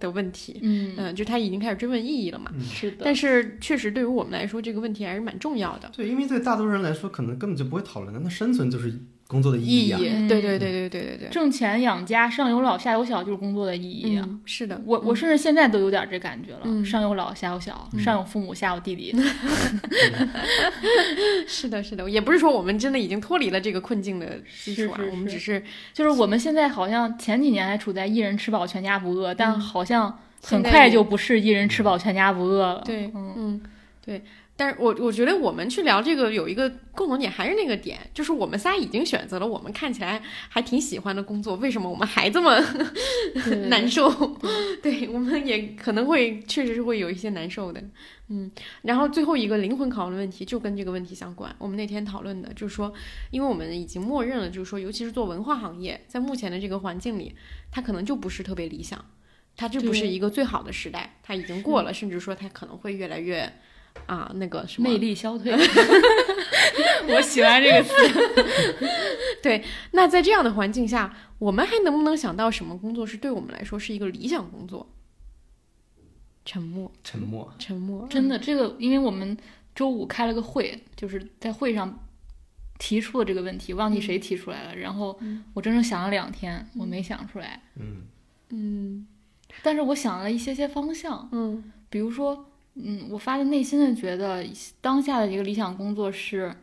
A: 的问题。
B: 嗯
A: 嗯，就他已经开始追问意义了嘛。
B: 是的。
A: 但是确实对于我们来说，这个问题还是蛮重要的。
C: 对，因为对大多数人来说，可能根本就不会讨论的。那生存就是。工作的意
A: 义
C: 啊，
A: 对对对对对对对，
B: 挣钱养家，上有老下有小，就是工作的意义
A: 啊。是的，
B: 我我甚至现在都有点这感觉了，上有老下有小，上有父母下有弟弟。[LAUGHS]
A: 是的，是的，也不是说我们真的已经脱离了这个困境的基础啊，我们只是
B: 就是我们现在好像前几年还处在一人吃饱全家不饿，但好像很快就不是一人吃饱全家不饿了。
A: 对，嗯，对。但是我我觉得我们去聊这个有一个共同点，还是那个点，就是我们仨已经选择了我们看起来还挺喜欢的工作，为什么我们还这么 [LAUGHS] 难受？[LAUGHS] 对，我们也可能会确实是会有一些难受的，嗯。然后最后一个灵魂拷问问题就跟这个问题相关。我们那天讨论的就是说，因为我们已经默认了，就是说，尤其是做文化行业，在目前的这个环境里，它可能就不是特别理想，它就不是一个最好的时代，它已经过了，甚至说它可能会越来越。啊，那个什
B: 么魅力消退，[LAUGHS] 我喜欢这个词。[LAUGHS]
A: 对，那在这样的环境下，我们还能不能想到什么工作是对我们来说是一个理想工作？沉默，
C: 沉默，
A: 沉默。
B: 真的，这个，因为我们周五开了个会，就是在会上提出了这个问题，忘记谁提出来了。然后我整整想了两天，我没想出来。
C: 嗯
A: 嗯，
B: 但是我想了一些些方向。
A: 嗯，
B: 比如说。嗯，我发自内心的觉得，当下的一个理想工作是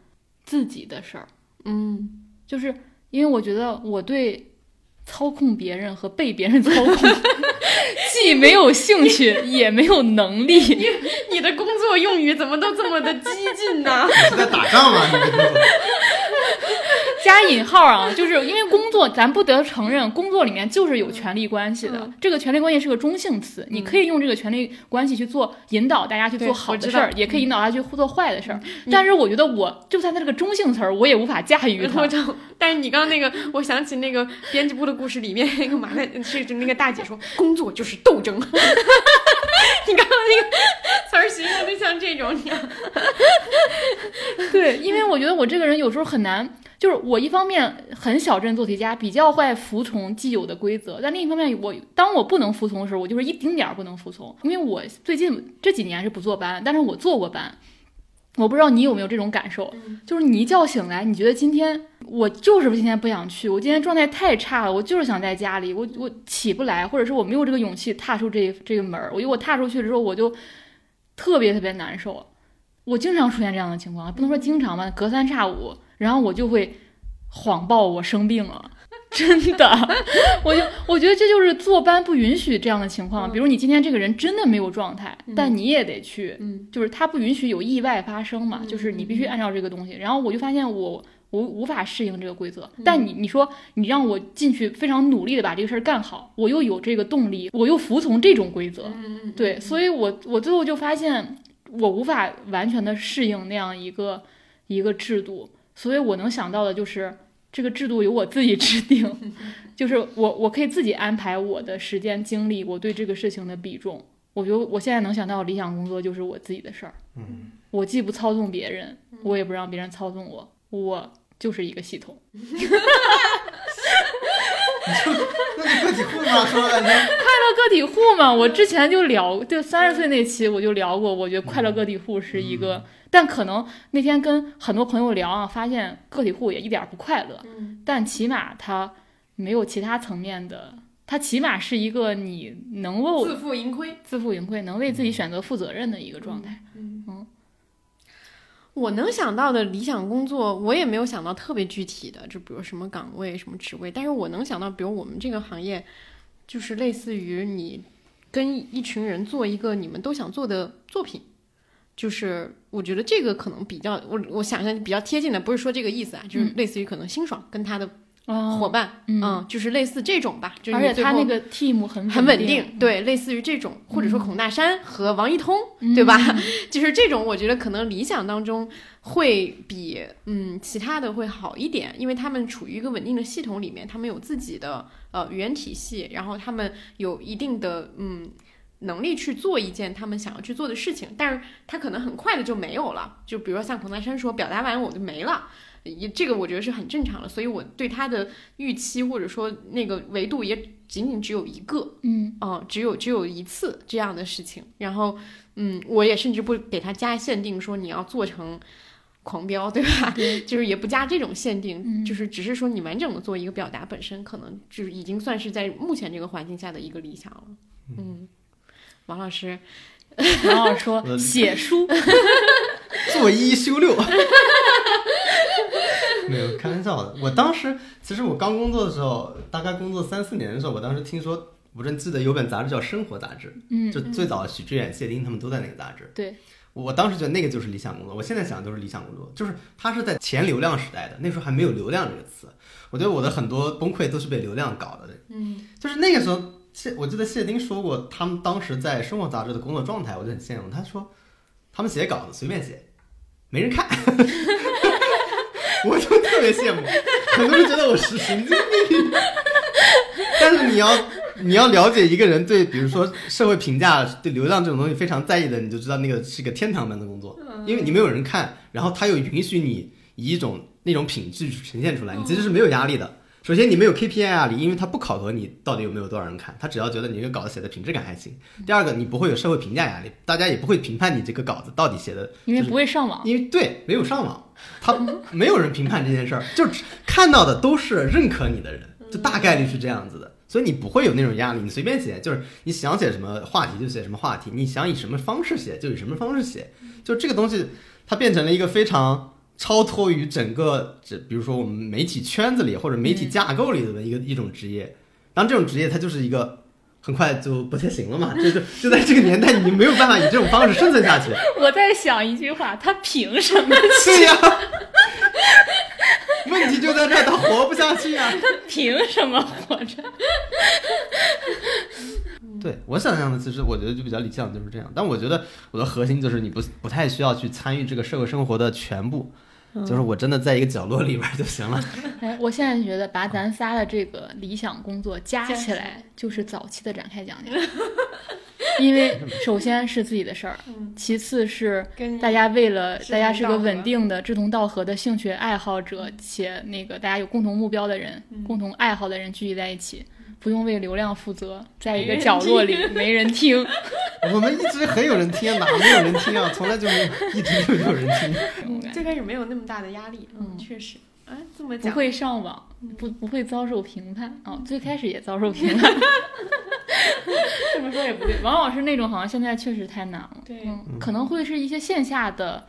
B: 自己的事儿。
A: 嗯，
B: 就是因为我觉得我对操控别人和被别人操控 [LAUGHS] 既没有兴趣，也没有能力。
A: 你你的工作用语怎么都这么的激进呢？
C: 你是在打仗吗？你
B: 加引号啊，就是因为工作，咱不得承认，工作里面就是有权利关系的。这个权利关系是个中性词，你可以用这个权利关系去做引导大家去做好的事儿，也可以引导他去做坏的事儿。但是我觉得，我就算它这个中性词儿，我也无法驾驭它。
A: 但是你刚刚那个，我想起那个编辑部的故事里面那个马太是那个大姐说，工作就是斗争。[LAUGHS] 你刚刚那个词儿形容的像这种，[LAUGHS]
B: 对，因为我觉得我这个人有时候很难。就是我一方面很小镇做题家，比较会服从既有的规则，但另一方面，我当我不能服从的时候，我就是一丁点儿不能服从。因为我最近这几年是不坐班，但是我坐过班，我不知道你有没有这种感受，就是你一觉醒来，你觉得今天我就是今天不想去，我今天状态太差了，我就是想在家里，我我起不来，或者是我没有这个勇气踏出这这个门儿，我觉得我踏出去之后，我就特别特别难受。我经常出现这样的情况，不能说经常吧，隔三差五。然后我就会谎报我生病了，[LAUGHS] 真的，我就我觉得这就是坐班不允许这样的情况。比如你今天这个人真的没有状态，但你也得去，就是他不允许有意外发生嘛，就是你必须按照这个东西。然后我就发现我我无法适应这个规则，但你你说你让我进去非常努力的把这个事儿干好，我又有这个动力，我又服从这种规则，对，所以我我最后就发现我无法完全的适应那样一个一个制度。所以我能想到的就是这个制度由我自己制定，[LAUGHS] 就是我我可以自己安排我的时间精力，我对这个事情的比重。我觉得我现在能想到理想工作就是我自己的事儿。
C: 嗯，
B: 我既不操纵别人，我也不让别人操纵我，我就是一个系统。[LAUGHS]
C: 那个体户嘛？说快乐
B: 个体户嘛，我之前就聊，就三十岁那期我就聊过，我觉得快乐个体户是一个。但可能那天跟很多朋友聊啊，发现个体户也一点不快乐。
A: 嗯，
B: 但起码他没有其他层面的，他起码是一个你能够
A: 自负盈亏、
B: 自负盈亏，能为自己选择负责任的一个状态。
A: 嗯嗯，我能想到的理想工作，我也没有想到特别具体的，就比如什么岗位、什么职位。但是我能想到，比如我们这个行业，就是类似于你跟一群人做一个你们都想做的作品。就是我觉得这个可能比较我我想象比较贴近的，不是说这个意思啊，就是类似于可能辛爽跟他的伙伴，嗯，就是类似这种吧。
B: 而且他那个 team 很
A: 很稳
B: 定，
A: 对，类似于这种，或者说孔大山和王一通，对吧？[LAUGHS] 就是这种，我觉得可能理想当中会比嗯其他的会好一点，因为他们处于一个稳定的系统里面，他们有自己的呃语言体系，然后他们有一定的嗯。能力去做一件他们想要去做的事情，但是他可能很快的就没有了。就比如说像孔大山说，表达完我就没了，也这个我觉得是很正常的。所以我对他的预期或者说那个维度也仅仅只有一个，
B: 嗯，
A: 哦，只有只有一次这样的事情。然后，嗯，我也甚至不给他加限定，说你要做成狂飙，对吧？[LAUGHS] 就是也不加这种限定，就是只是说你完整的做一个表达本身，可能就是已经算是在目前这个环境下的一个理想了。嗯。王老师，
B: 王老师说 [LAUGHS] 写书，[LAUGHS]
C: 做一休六，[LAUGHS] 没有开玩笑的。我当时其实我刚工作的时候，大概工作三四年的时候，我当时听说，我正记得有本杂志叫《生活》杂志，
B: 嗯，
C: 就最早许志远、谢丁他们都在那个杂志。
B: 对，
C: 我当时觉得那个就是理想工作，我现在想都是理想工作，就是它是在前流量时代的，那时候还没有流量这个词。我觉得我的很多崩溃都是被流量搞的，
A: 嗯，
C: 就是那个时候。谢，我记得谢丁说过，他们当时在《生活》杂志的工作状态，我就很羡慕。他说，他们写稿子随便写，没人看，[LAUGHS] 我就特别羡慕。很多人觉得我是神经病，但是你要你要了解一个人对，比如说社会评价、对流量这种东西非常在意的，你就知道那个是个天堂般的工作，因为你没有人看，然后他又允许你以一种那种品质呈现出来，你其实是没有压力的。首先，你没有 KPI 压力，因为他不考核你到底有没有多少人看，他只要觉得你这个稿子写的品质感还行。第二个，你不会有社会评价压力，大家也不会评判你这个稿子到底写的，
B: 因为不会上网，
C: 因为对没有上网，他没有人评判这件事儿，就看到的都是认可你的人，就大概率是这样子的，所以你不会有那种压力，你随便写，就是你想写什么话题就写什么话题，你想以什么方式写就以什么方式写，就这个东西它变成了一个非常。超脱于整个这，比如说我们媒体圈子里或者媒体架构里的一个一种职业，当这种职业它就是一个很快就不太行了嘛，[LAUGHS] 就就就在这个年代，你没有办法以这种方式生存下去。[LAUGHS]
B: 我在想一句话，他凭什么？
C: 对呀，[LAUGHS] 问题就在这，他活不下去啊！
B: 他凭什么活着？
C: 对我想象的，其实我觉得就比较理想，就是这样。但我觉得我的核心就是你不不太需要去参与这个社会生活的全部。就是我真的在一个角落里边就行了。[LAUGHS]
B: 哎，我现在觉得把咱仨的这个理想工作加起来，就是早期的展开讲 [LAUGHS] 讲。因为首先是自己的事儿，其次是大家为了大家是个稳定的、志同道合的兴趣爱好者，且那个大家有共同目标的人、共同爱好的人聚集在一起。不用为流量负责，在一个角落里没人听。[LAUGHS]
C: 我们一直很有人听，哪没有人听啊？从来就没有，一直就有人
A: 听。最开始没有那么大的压力，嗯，确实。啊，这么
B: 讲。不会上网，不不会遭受评判啊。最开始也遭受评判。[LAUGHS] 这么说也不对，王老师那种好像现在确实太难了。
A: 对，
B: 可能会是一些线下的，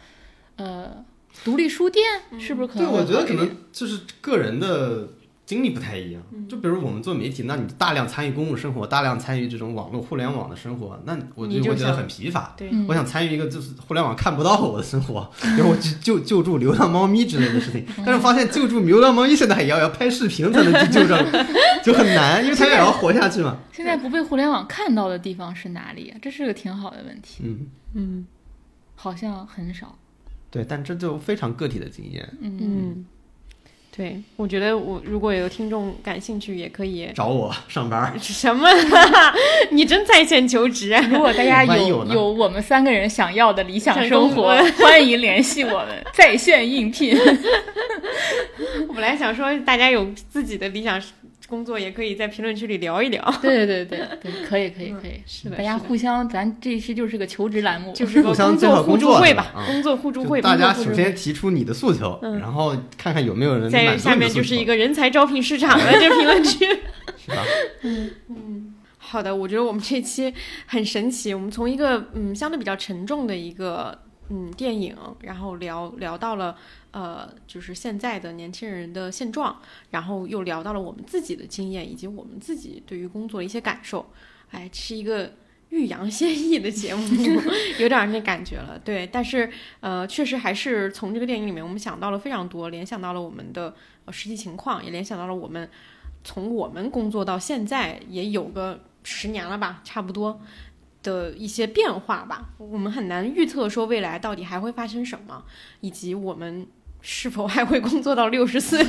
B: 呃，独立书店，是不是可能？
C: 对，我觉得可能就是个人的。经历不太一样，就比如我们做媒体，那你大量参与公共生活，大量参与这种网络互联网的生活，那我就会觉得很疲乏。
A: 对，
C: 我想参与一个就是互联网看不到我的生活，比如我救救救助流浪猫咪之类的事情。[LAUGHS] 但是发现救助流浪猫咪现在也要要拍视频才能去救助，[LAUGHS] 就很难，因为它也要活下去嘛。
B: 现在不被互联网看到的地方是哪里？这是个挺好的问题。
C: 嗯
A: 嗯，
B: 好像很少。
C: 对，但这就非常个体的经验。
A: 嗯。对，我觉得我如果有听众感兴趣，也可以
C: 找我上班。
A: 什么？[LAUGHS] 你真在线求职？
B: 如果大家有有我们三个人想要的理想生活，[LAUGHS] 欢迎联系我们，在线应聘。[LAUGHS]
A: 我本来想说，大家有自己的理想。工作也可以在评论区里聊一聊。[LAUGHS]
B: 对对对对，可以可以可以，
A: 是的，
B: 大家互相，咱这期就是个求职栏目，
A: 就是个 [LAUGHS] 工作互助会吧，工作互助会。
C: 大家首先提出你的诉求，然后看看有没有人
A: 在下面就是一个人才招聘市场的，这评论区。[LAUGHS]
C: 是吧？
A: 嗯嗯，好的，我觉得我们这期很神奇，我们从一个嗯相对比较沉重的一个嗯电影，然后聊聊到了。呃，就是现在的年轻人的现状，然后又聊到了我们自己的经验以及我们自己对于工作的一些感受，哎，是一个欲扬先抑的节目，[LAUGHS] 有点那感觉了。对，但是呃，确实还是从这个电影里面，我们想到了非常多，联想到了我们的实际情况，也联想到了我们从我们工作到现在也有个十年了吧，差不多的一些变化吧。我们很难预测说未来到底还会发生什么，以及我们。是否还会工作到六十岁？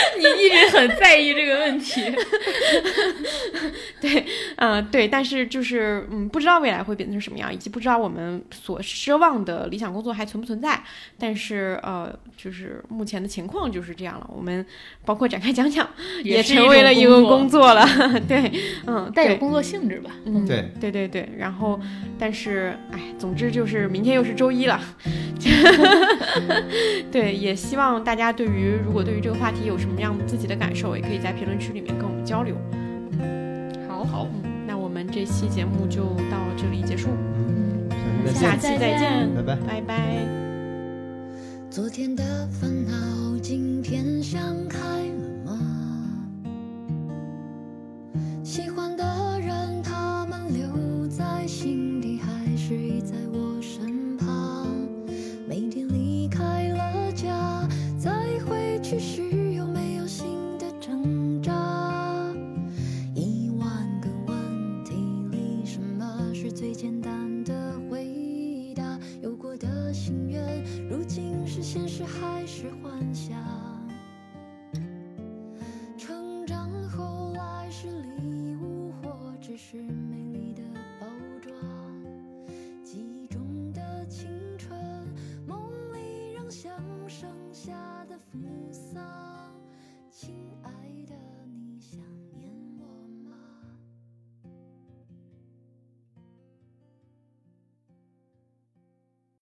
A: [LAUGHS]
B: 你一直很在意这个问题。[LAUGHS]
A: 对，嗯，对，但是就是嗯，不知道未来会变成什么样，以及不知道我们所奢望的理想工作还存不存在。但是呃，就是目前的情况就是这样了。我们包括展开讲讲，也成为了一个工作了。[LAUGHS] 对，嗯，
B: 带有工作性质吧。
A: 嗯，对，对对对。然后，但是哎，总之就是明天又是周一了。对，也希望大家对于如果对于这个话题有什么样自己的感受，也可以在评论区里面跟我们交流。
B: 好，
C: 好，
A: 那我们这期节目就到这里结束。
C: 嗯，
A: 下期再见，
C: 拜拜，
A: 拜拜。
D: 昨天的烦恼，今天想开了吗？喜欢的人，他们留在心底，还是已在我身旁？每天离开了家，再回去时，里